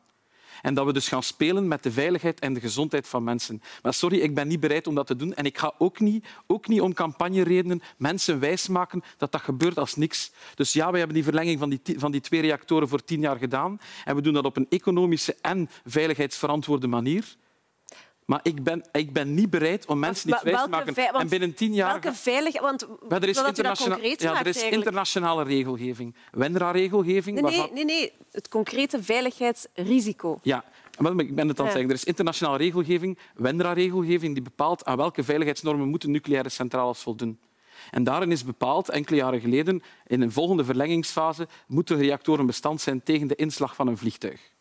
En dat we dus gaan spelen met de veiligheid en de gezondheid van mensen. Maar sorry, ik ben niet bereid om dat te doen. En ik ga ook niet, ook niet om campagneredenen mensen wijsmaken dat dat gebeurt als niks. Dus ja, we hebben die verlenging van die, van die twee reactoren voor tien jaar gedaan. En we doen dat op een economische en veiligheidsverantwoorde manier. Maar ik ben, ik ben niet bereid om mensen niet wijs te maken. En binnen tien jaar... Welke veilig... Want er is, internationaal... ja, er is internationale regelgeving. WENRA-regelgeving. Nee, nee, nee, nee, het concrete veiligheidsrisico. Ja, ik ben het aan het zeggen. Er is internationale regelgeving, WENRA-regelgeving, die bepaalt aan welke veiligheidsnormen moeten nucleaire centrales voldoen. En daarin is bepaald, enkele jaren geleden, in een volgende verlengingsfase moeten reactoren bestand zijn tegen de inslag van een vliegtuig.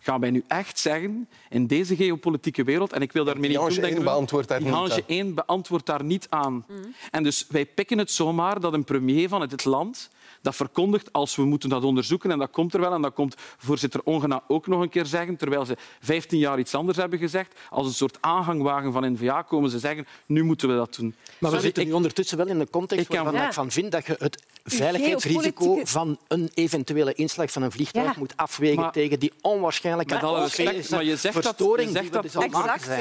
Gaan wij nu echt zeggen, in deze geopolitieke wereld, en ik wil daarmee niet doen... denken, beantwoordt daar, niet 1 beantwoordt daar niet aan. Mhm. En dus wij pikken het zomaar dat een premier van het land dat verkondigt als we moeten dat onderzoeken. En dat komt er wel. En dat komt voorzitter Ongena ook nog een keer zeggen, terwijl ze 15 jaar iets anders hebben gezegd. Als een soort aanhangwagen van N-VA komen ze zeggen, nu moeten we dat doen. Maar we zitten nu ondertussen wel in de context waarvan ik van vind dat je het veiligheidsrisico van een eventuele inslag van een vliegtuig moet afwegen tegen die onwaarschijnlijke met alle respect, maar je zegt dat, je zegt dat,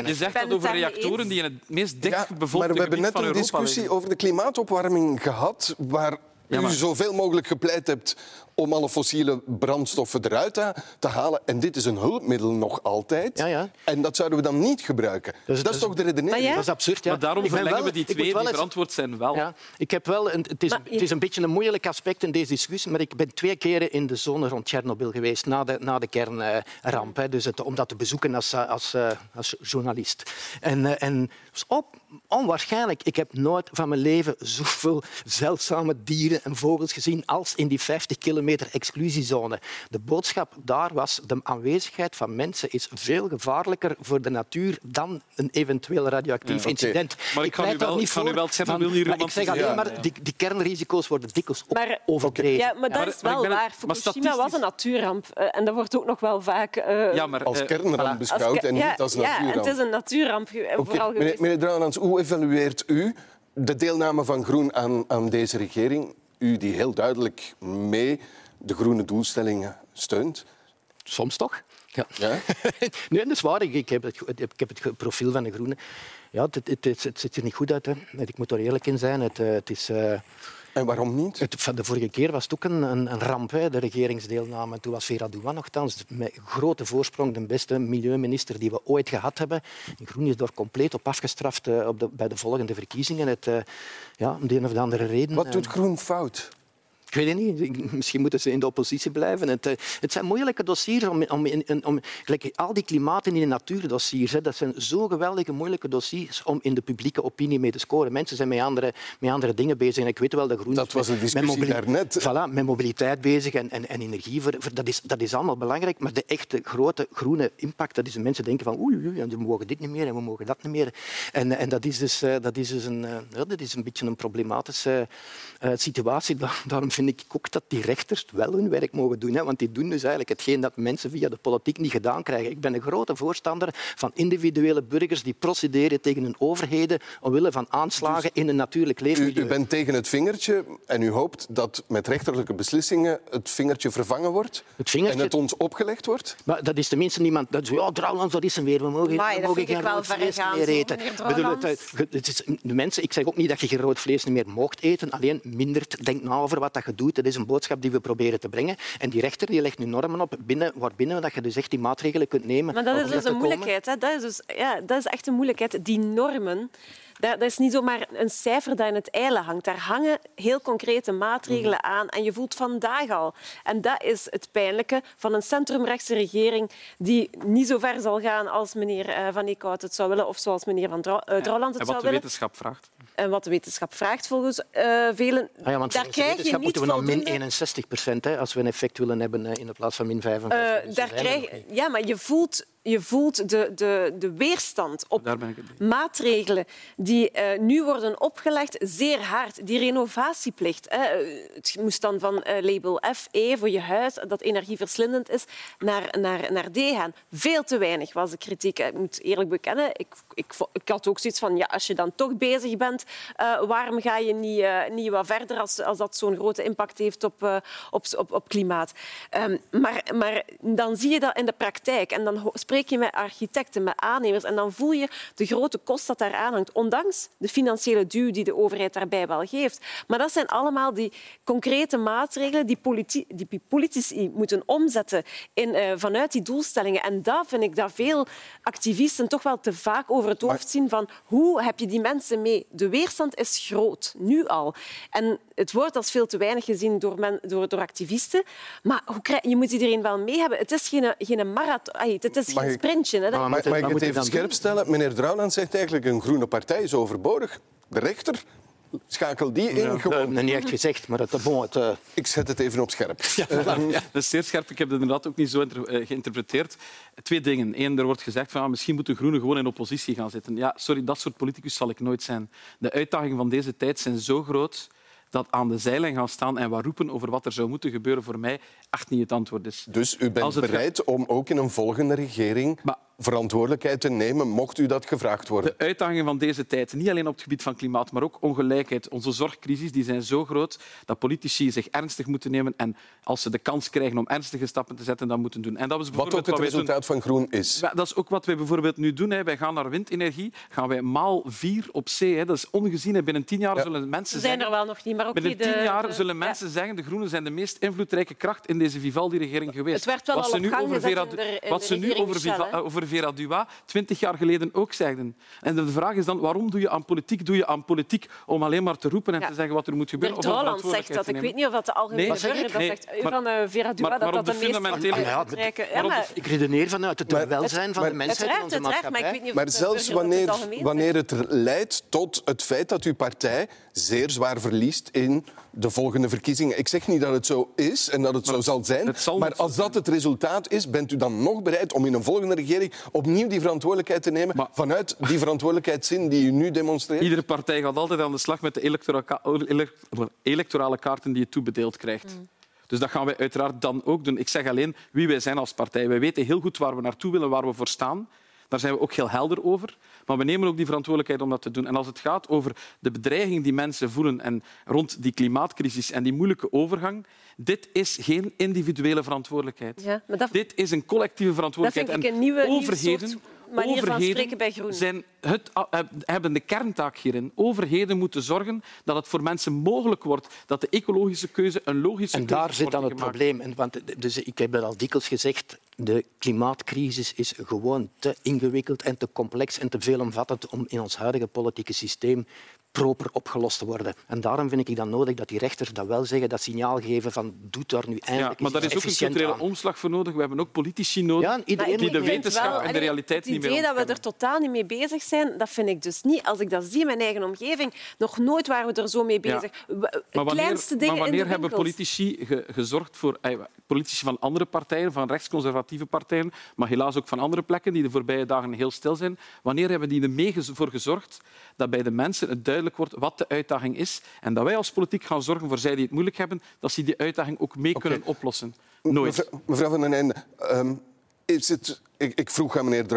je zegt dat over reactoren die in het meest dichtbevolkte ja, Maar we hebben net een discussie over de klimaatopwarming gehad, waar ja, maar... u zoveel mogelijk gepleit hebt om alle fossiele brandstoffen eruit te halen. En dit is een hulpmiddel nog altijd. Ja, ja. En dat zouden we dan niet gebruiken. Dus, dat is toch de redenering? Dat is absurd. Ja. Maar daarom ik verlengen we die twee die verantwoord zijn wel. Ja, ik heb wel een, het, is, het is een beetje een moeilijk aspect in deze discussie, maar ik ben twee keren in de zone rond Tsjernobyl geweest, na de, na de kernramp. Hè, dus het, om dat te bezoeken als, als, als journalist. En, eh, en op, onwaarschijnlijk. Ik heb nooit van mijn leven zoveel zeldzame dieren en vogels gezien als in die 50 kilometer exclusiezone. De boodschap daar was de aanwezigheid van mensen is veel gevaarlijker voor de natuur dan een eventueel radioactief incident. Maar ik, kan u wel, niet voor, wel van, Ik zeg alleen maar, die, die kernrisico's worden dikwijls maar, overdreven. Ja, maar dat is wel waar. Fukushima was een natuurramp. Uh, en dat wordt ook nog wel vaak... Uh, ja, maar, als uh, kernramp beschouwd en niet als natuurramp. Ja, het is een natuurramp vooral meneer, meneer Drouwlands, hoe evalueert u de deelname van Groen aan, aan deze regering? U die heel duidelijk mee de groene doelstellingen steunt? Soms toch? Ja. ja? nee, dat is waar. Ik heb, het, ik heb het profiel van de groene. Ja, het, het, het, ziet er niet goed uit. Hè. Ik moet er eerlijk in zijn. Het, het is... Uh, en waarom niet? Het, de vorige keer was het ook een, een, ramp, hè, de regeringsdeelname. Toen was Vera Douan nogthans met grote voorsprong de beste milieuminister die we ooit gehad hebben. Groen is door compleet op afgestraft uh, op de, bij de volgende verkiezingen. Het, uh, ja, om de een of de andere reden. Wat doet Groen fout? Ik weet het niet. Misschien moeten ze in de oppositie blijven. Het, eh, het zijn moeilijke dossiers. Om, om, om, al die klimaat- en die natuurdossiers, hè, dat zijn zo geweldige moeilijke dossiers om in de publieke opinie mee te scoren. Mensen zijn met andere, met andere dingen bezig. En ik weet wel, de groenen dat was een discussie met, daarnet. Voilà, met mobiliteit bezig en, en, en energie. Voor, dat, is, dat is allemaal belangrijk. Maar de echte grote groene impact, dat is de mensen denken van oei, oei, we mogen dit niet meer en we mogen dat niet meer. En, en dat, is dus, eh, dat, is dus een, eh, dat is een beetje een problematische situatie. Daarom vind ik ook dat die rechters wel hun werk mogen doen. Hè? Want die doen dus eigenlijk hetgeen dat mensen via de politiek niet gedaan krijgen. Ik ben een grote voorstander van individuele burgers die procederen tegen hun overheden omwille van aanslagen in een natuurlijk leefmilieu. U, u, bent tegen het vingertje en u hoopt dat met rechterlijke beslissingen het vingertje vervangen wordt het vingertje... en het ons opgelegd wordt? Maar dat is tenminste niemand... Dat, ja, trouwens, dat is hem weer. We mogen, we mogen geen rood vlees meer eten. Bedoel, het, het is, de mensen, ik zeg ook niet dat je geen rood vlees meer mocht eten, alleen minder denk na over wat dat je doet. Dat is een boodschap die we proberen te brengen. En die rechter die legt nu normen op binnen, waarbinnen dat je dus echt die maatregelen kunt nemen. Maar dat is dus een moeilijkheid. Hè? Dat, is dus, ja, dat is echt een moeilijkheid. Die normen... Dat, is niet zomaar een cijfer dat in het eilen hangt. Daar hangen heel concrete maatregelen mhm. aan. En je voelt vandaag al. En dat is het pijnlijke van een centrumrechtse regering die niet zo ver zal gaan als meneer eh, Van Eekhout het zou willen of zoals meneer Van Drouwland het zou willen. En wat de wetenschap vraagt. En wat de wetenschap vraagt volgens uh, velen. Ah ja, want daar krijg je niet moeten we naar min 61 procent als we een effect willen hebben eh, in de plaats van min 55. Uh, daar krijg... Ja, maar je voelt je voelt de, de, de weerstand op maatregelen die eh, nu worden opgelegd zeer hard. Die renovatieplicht. Hè. Het moest dan van eh, label FE voor je huis, dat energieverslindend is, naar, naar, naar D gaan. Veel te weinig was de kritiek. Ik moet eerlijk bekennen, ik, ik, ik had ook zoiets van, ja, als je dan toch bezig bent, eh, waarom ga je niet, niet wat verder als, als dat zo'n grote impact heeft op, op, op, op klimaat? Ehm, maar, maar dan zie je dat in de praktijk en dan ho- spreek je met architecten, met aannemers en dan voel je de grote kost dat daar aan hangt, ondanks de financiële duw die de overheid daarbij wel geeft. Maar dat zijn allemaal die concrete maatregelen die, politi die politici moeten omzetten in, eh, vanuit die doelstellingen. En dat vind ik dat veel activisten toch wel te vaak over het hoofd zien van hoe heb je die mensen mee? De weerstand is groot, nu al. En het wordt als veel te weinig gezien door, men, door, door activisten. Maar hoe krijg, je moet iedereen wel mee hebben. Het is geen, geen marathon, het is geen ik- sprintje. Hè. Dat- Maar, mag ik het even scherp stellen? Meneer Drouwland zegt eigenlijk een groene partij is overbodig. De rechter, schakel die in. Ja, gewoon. dat niet echt gezegd, maar het, bon, het, eh, Ik zet het even op scherp. Ja, dat is zeer scherp. Ik heb het inderdaad ook niet zo eh, geïnterpreteerd. Twee dingen. Eén, er wordt gezegd van ah, misschien moeten groenen gewoon in oppositie gaan zitten. Ja, sorry, dat soort politicus zal ik nooit zijn. De uitdagingen van deze tijd zijn zo groot dat aan de zijlijn gaan staan en wat roepen over wat er zou moeten gebeuren voor mij echt niet het antwoord is. Dus u bent bereid om ook in een volgende regering verantwoordelijkheid te nemen, mocht u dat gevraagd worden? De uitdagingen van deze tijd, niet alleen op het gebied van klimaat, maar ook ongelijkheid, onze zorgcrisis, die zijn zo groot dat politici zich ernstig moeten nemen en als ze de kans krijgen om ernstige stappen te zetten, dat moeten doen. En dat is Wat bijvoorbeeld ook het wij doen. resultaat van groen is. Dat is ook wat wij bijvoorbeeld nu doen. Hè. Wij gaan naar windenergie, gaan wij maal vier op zee. Hè. Dat is ongezien. hè. Binnen tien jaar zullen mensen Ze zijn zeggen... er wel nog niet, maar ook Binnen de- tien jaar de- zullen ja. mensen zeggen de Groenen zijn de meest invloedrijke kracht in deze Vivaldi-regering geweest. Het werd wel wat al ze op nu gang over gezet Vera, in de- in wat de ze nu over, Michel, Viva, Vera Dua twintig jaar geleden ook zeiden. En de vraag is dan, waarom doe je aan politiek? Doe je aan politiek om alleen maar te roepen en te zeggen wat er moet gebeuren? Om Trouwland zegt dat. Ik weet niet of dat de algemene Nee. burger dat Nee. zegt. U Maar- van Vera Dua, maar- dat maar dat de de meest fundamentele-. Ja, maar ik redeneer vanuit het welzijn van de mensheid in onze uiteraard, maar ik maatschappij. weet niet of Maar zelfs het wanneer, wanneer het leidt tot het feit dat uw partij zeer zwaar verliest in de volgende verkiezingen. Ik zeg niet dat het zo is en dat het zo zal zijn, maar als dat het resultaat is, bent u dan nog bereid om in een volgende regering opnieuw die verantwoordelijkheid te nemen vanuit die verantwoordelijkheidszin die u nu demonstreert? Iedere partij gaat altijd aan de slag met de electora- ka- elec- electorale kaarten die je toebedeeld krijgt. Mm. Dus dat gaan wij uiteraard dan ook doen. Ik zeg alleen wie wij zijn als partij. Wij weten heel goed waar we naartoe willen, waar we voor staan. Daar zijn we ook heel helder over. Maar we nemen ook die verantwoordelijkheid om dat te doen. En als het gaat over de bedreiging die mensen voelen en rond die klimaatcrisis en die moeilijke overgang, dit is geen individuele verantwoordelijkheid. Ja, maar dat, Dit is een collectieve dat vind verantwoordelijkheid. ik een nieuwe, nieuwe overheden, soort manier van spreken bij Groen. zijn het, eh, hebben de kerntaak hierin. Overheden moeten zorgen dat het voor mensen mogelijk wordt dat de ecologische keuze een logische En keuze daar zit dan wordt het gemaakt. probleem. En, want, dus ik heb dat al dikwijls gezegd. De klimaatcrisis is gewoon te ingewikkeld en te complex en te veelomvattend om in ons huidige politieke systeem proper opgelost te worden. En daarom vind ik dan nodig dat die rechters dat wel zeggen, dat signaal geven van doe daar nu Ja, eindelijk maar daar is ook een culturele aan. omslag voor nodig. We hebben ook politici nodig Ja, iedereen die de wetenschap wel, en de realiteit niet Het meer idee dat we er totaal niet mee bezig zijn, dat vind ik dus niet. Als ik dat zie in mijn eigen omgeving, nog nooit waren we er zo mee Ja. bezig. W- Maar wanneer, kleinste dingen maar wanneer in de hebben politici ge- gezorgd voor... eh, Politici van andere partijen, van rechtsconservatieve partijen, maar helaas ook van andere plekken die de voorbije dagen heel stil zijn. Wanneer hebben die er mee gez- voor gezorgd dat bij de mensen het duidelijk wordt wat de uitdaging is en dat wij als politiek gaan zorgen voor zij die het moeilijk hebben, dat ze die uitdaging ook mee kunnen oplossen? Nooit. Mevrouw, mevrouw van den Einde, ehm, is het, ik, vroeg aan meneer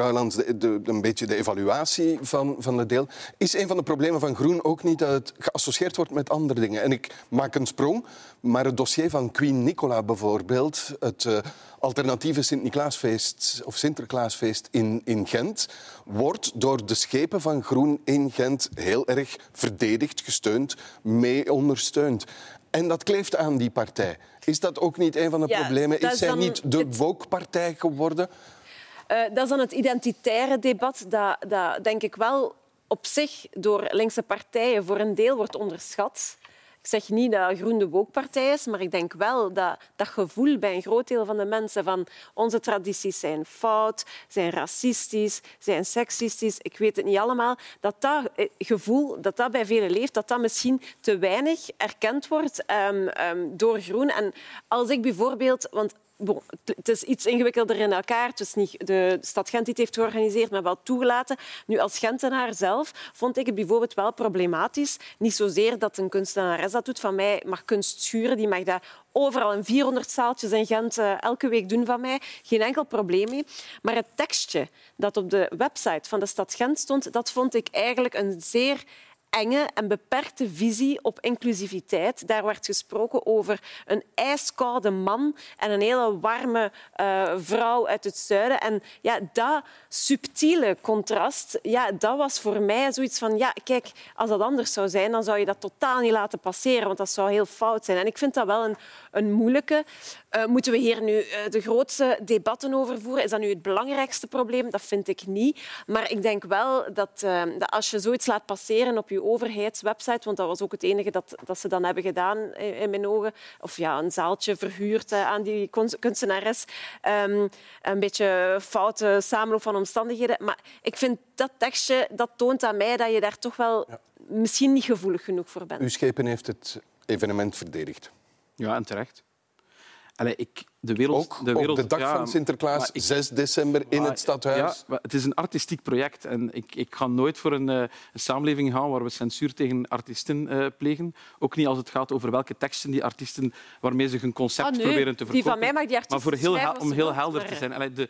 de- een beetje de evaluatie van, van het deel. Is een van de problemen van Groen ook niet dat het geassocieerd wordt met andere dingen? En ik maak een sprong, maar het dossier van Queen Nicola bijvoorbeeld, het eh, alternatieve Sint-Niklaasfeest of Sinterklaasfeest in, in Gent, wordt door de schepen van Groen in Gent heel erg verdedigd, gesteund, mee ondersteund. En dat kleeft aan die partij. Is dat ook niet een van de Ja, problemen? Is is zij niet de woke-partij geworden? Eh, dat is dan het identitaire debat dat, dat denk ik wel op zich door linkse partijen voor een deel wordt onderschat. Ik zeg niet dat Groen de woke-partij is, maar ik denk wel dat dat gevoel bij een groot deel van de mensen van onze tradities zijn fout, zijn racistisch, zijn seksistisch, ik weet het niet allemaal, dat dat eh, gevoel dat dat bij velen leeft, dat dat misschien te weinig erkend wordt ehm, ehm, door Groen. En als ik bijvoorbeeld... Want bon, het- is iets ingewikkelder in elkaar. Is niet de stad Gent die het heeft georganiseerd, maar wel toegelaten. Nu, als Gentenaar zelf vond ik het bijvoorbeeld wel problematisch. Niet zozeer dat een kunstenares dat doet. Van mij mag kunst schuren. Die mag dat overal in 400 zaaltjes in Gent eh, elke week doen van mij. Geen enkel probleem mee. Maar het tekstje dat op de website van de stad Gent stond, dat vond ik eigenlijk een zeer enge en beperkte visie op inclusiviteit. Daar werd gesproken over een ijskoude man en een hele warme eh, vrouw uit het zuiden. En ja, dat subtiele contrast, ja, dat was voor mij zoiets van... Ja, kijk, als dat anders zou zijn, dan zou je dat totaal niet laten passeren, want dat zou heel fout zijn. En ik vind dat wel een, een moeilijke. Eh, moeten we hier nu eh, de grootste debatten over voeren? Is dat nu het belangrijkste probleem? Dat vind ik niet. Maar ik denk wel dat, eh, dat als je zoiets laat passeren op je overheidswebsite, want dat was ook het enige dat, dat ze dan hebben gedaan in, in mijn ogen, of ja, een zaaltje verhuurd aan die kunst- kunstenares, Ehm, een beetje foute samenloop van omstandigheden. Maar ik vind dat tekstje, dat toont aan mij dat je daar toch wel misschien niet gevoelig genoeg voor bent. Uw schepen heeft het evenement verdedigd. Ja, en terecht. Allee, ik, de wereld, Ook de wereld, op de dag ja, van Sinterklaas, maar ik- 6 december, in Maar, het stadhuis. Ja, maar het is een artistiek project en ik, ik ga nooit voor een, eh, een samenleving gaan waar we censuur tegen artiesten eh, plegen. Ook niet als het gaat over welke teksten die artiesten waarmee ze hun concept Ah, nee, proberen te die verkopen. van mij mag die artiesten Maar voor heel, schrijven om heel helder te zijn. Allee, de,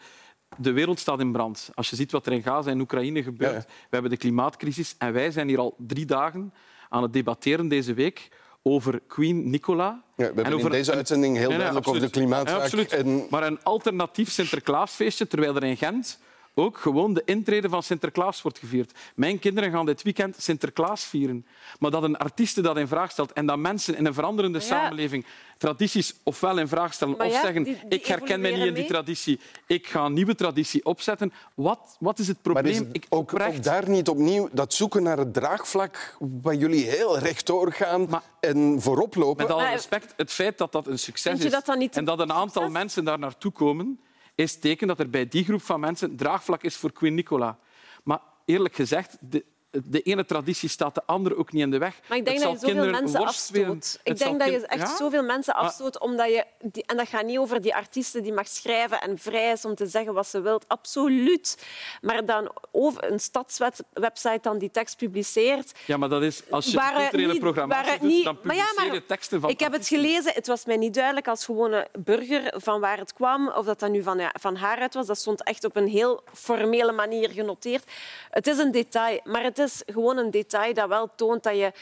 de wereld staat in brand. Als je ziet wat er in Gaza en Oekraïne gebeurt. Ja. We hebben de klimaatcrisis en wij zijn hier al drie dagen aan het debatteren deze week over Queen Nicola. Ja, we hebben en in over deze een- uitzending heel duidelijk over de klimaatzaak. En Maar een alternatief Sinterklaasfeestje, terwijl er in Gent ook gewoon de intrede van Sinterklaas wordt gevierd. Mijn kinderen gaan dit weekend Sinterklaas vieren. Maar dat een artiest dat in vraag stelt en dat mensen in een veranderende Ja. samenleving tradities ofwel in vraag stellen Maar of ja, zeggen die- die ik herken mij niet in die traditie, ik ga een nieuwe traditie opzetten. Wat, wat is het Maar probleem? is het ik, ook, ook daar niet opnieuw dat zoeken naar het draagvlak waar jullie heel rechtdoor gaan en voorop lopen? Met alle respect, het feit dat dat een succes is dat dan niet en dat een aantal mensen daar naartoe komen, is teken dat er bij die groep van mensen draagvlak is voor Queen Nicola. Maar eerlijk gezegd, de, de ene traditie staat de andere ook niet in de weg. Maar ik denk dat je zoveel mensen afstoot. Ik denk dat je echt Ja? zoveel mensen afstoot, omdat je... Die, en dat gaat niet over die artiesten die mag schrijven en vrij is om te zeggen wat ze wil. Absoluut. Maar dan over een stadswebsite dan die tekst publiceert... Ja, maar dat is als je culturele programmatie doet, niet- dan publiceer je maar teksten van Ik heb het gelezen. Het was mij niet duidelijk als gewone burger van waar het kwam. Of dat dat nu van, ja, van haar uit was. Dat stond echt op een heel formele manier genoteerd. Het is een detail, maar het is gewoon een detail dat wel toont dat je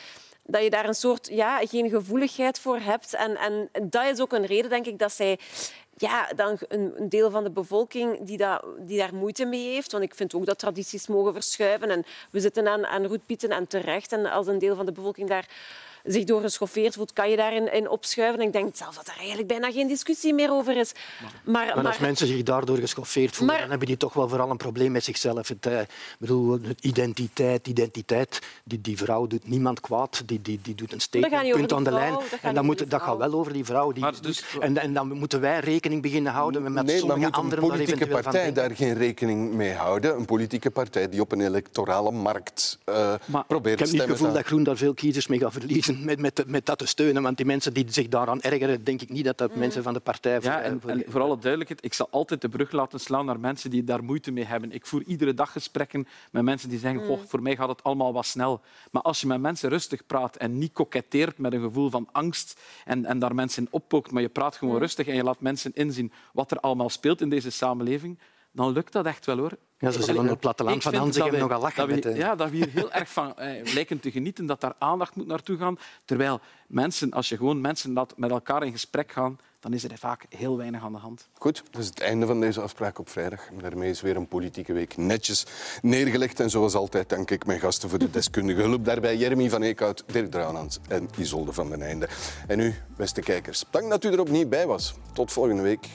dat je daar een soort ja, geen gevoeligheid voor hebt. En, en dat is ook een reden, denk ik, dat zij ja, dan een, deel van de bevolking die, dat, die daar moeite mee heeft. Want ik vind ook dat tradities mogen verschuiven. En we zitten aan, aan roetpieten en terecht. En als een deel van de bevolking daar zich door geschoffeerd voelt, kan je daarin in opschuiven. En ik denk zelf dat er eigenlijk bijna geen discussie meer over is. Maar, Maar als mensen zich daardoor geschoffeerd voelen, Maar- dan hebben die toch wel vooral een probleem met zichzelf. Het, eh, ik bedoel, identiteit, identiteit. Die, die vrouw doet niemand kwaad. Die, die, die doet een statementpunt die aan de vrouw, lijn. dat gaat En dan moet, dat gaat wel over die vrouw. Die dus- doet. en, en dan moeten wij rekening beginnen houden met Nee, sommige moet een anderen daar politieke partij daar geen rekening mee houden? Een politieke partij die op een electorale markt eh, Maar probeert Ik heb niet het stemmen gevoel te dat Groen daar veel kiezers mee gaat verliezen met, met, met dat te steunen. Want die mensen die zich daaraan ergeren, denk ik niet dat dat mensen van de partij... Ja, voor- en, voor- en voor alle duidelijkheid, ik zal altijd de brug laten slaan naar mensen die daar moeite mee hebben. Ik voer iedere dag gesprekken met mensen die zeggen, Goh, voor mij gaat het allemaal wat snel. Maar als je met mensen rustig praat en niet koketteert met een gevoel van angst en, en daar mensen in oppookt, maar je praat gewoon rustig en je laat mensen inzien wat er allemaal speelt in deze samenleving, dan lukt dat echt wel hoor. Ja, ze zullen op het platteland van Hanzegem nogal lachen dat we- met de- Ja, dat we hier heel erg van eh, lijken te genieten, dat daar aandacht moet naartoe gaan. Terwijl mensen, als je gewoon mensen laat met elkaar in gesprek gaan, dan is er vaak heel weinig aan de hand. Goed, dat is het einde van deze afspraak op vrijdag. Daarmee is weer een politieke week netjes neergelegd. En zoals altijd dank ik mijn gasten voor de deskundige hulp. Daarbij Jeremy van Eekhout, Dirk Drouwlands en Isolde van den Einde. En u, beste kijkers, dank dat u er opnieuw bij was. Tot volgende week.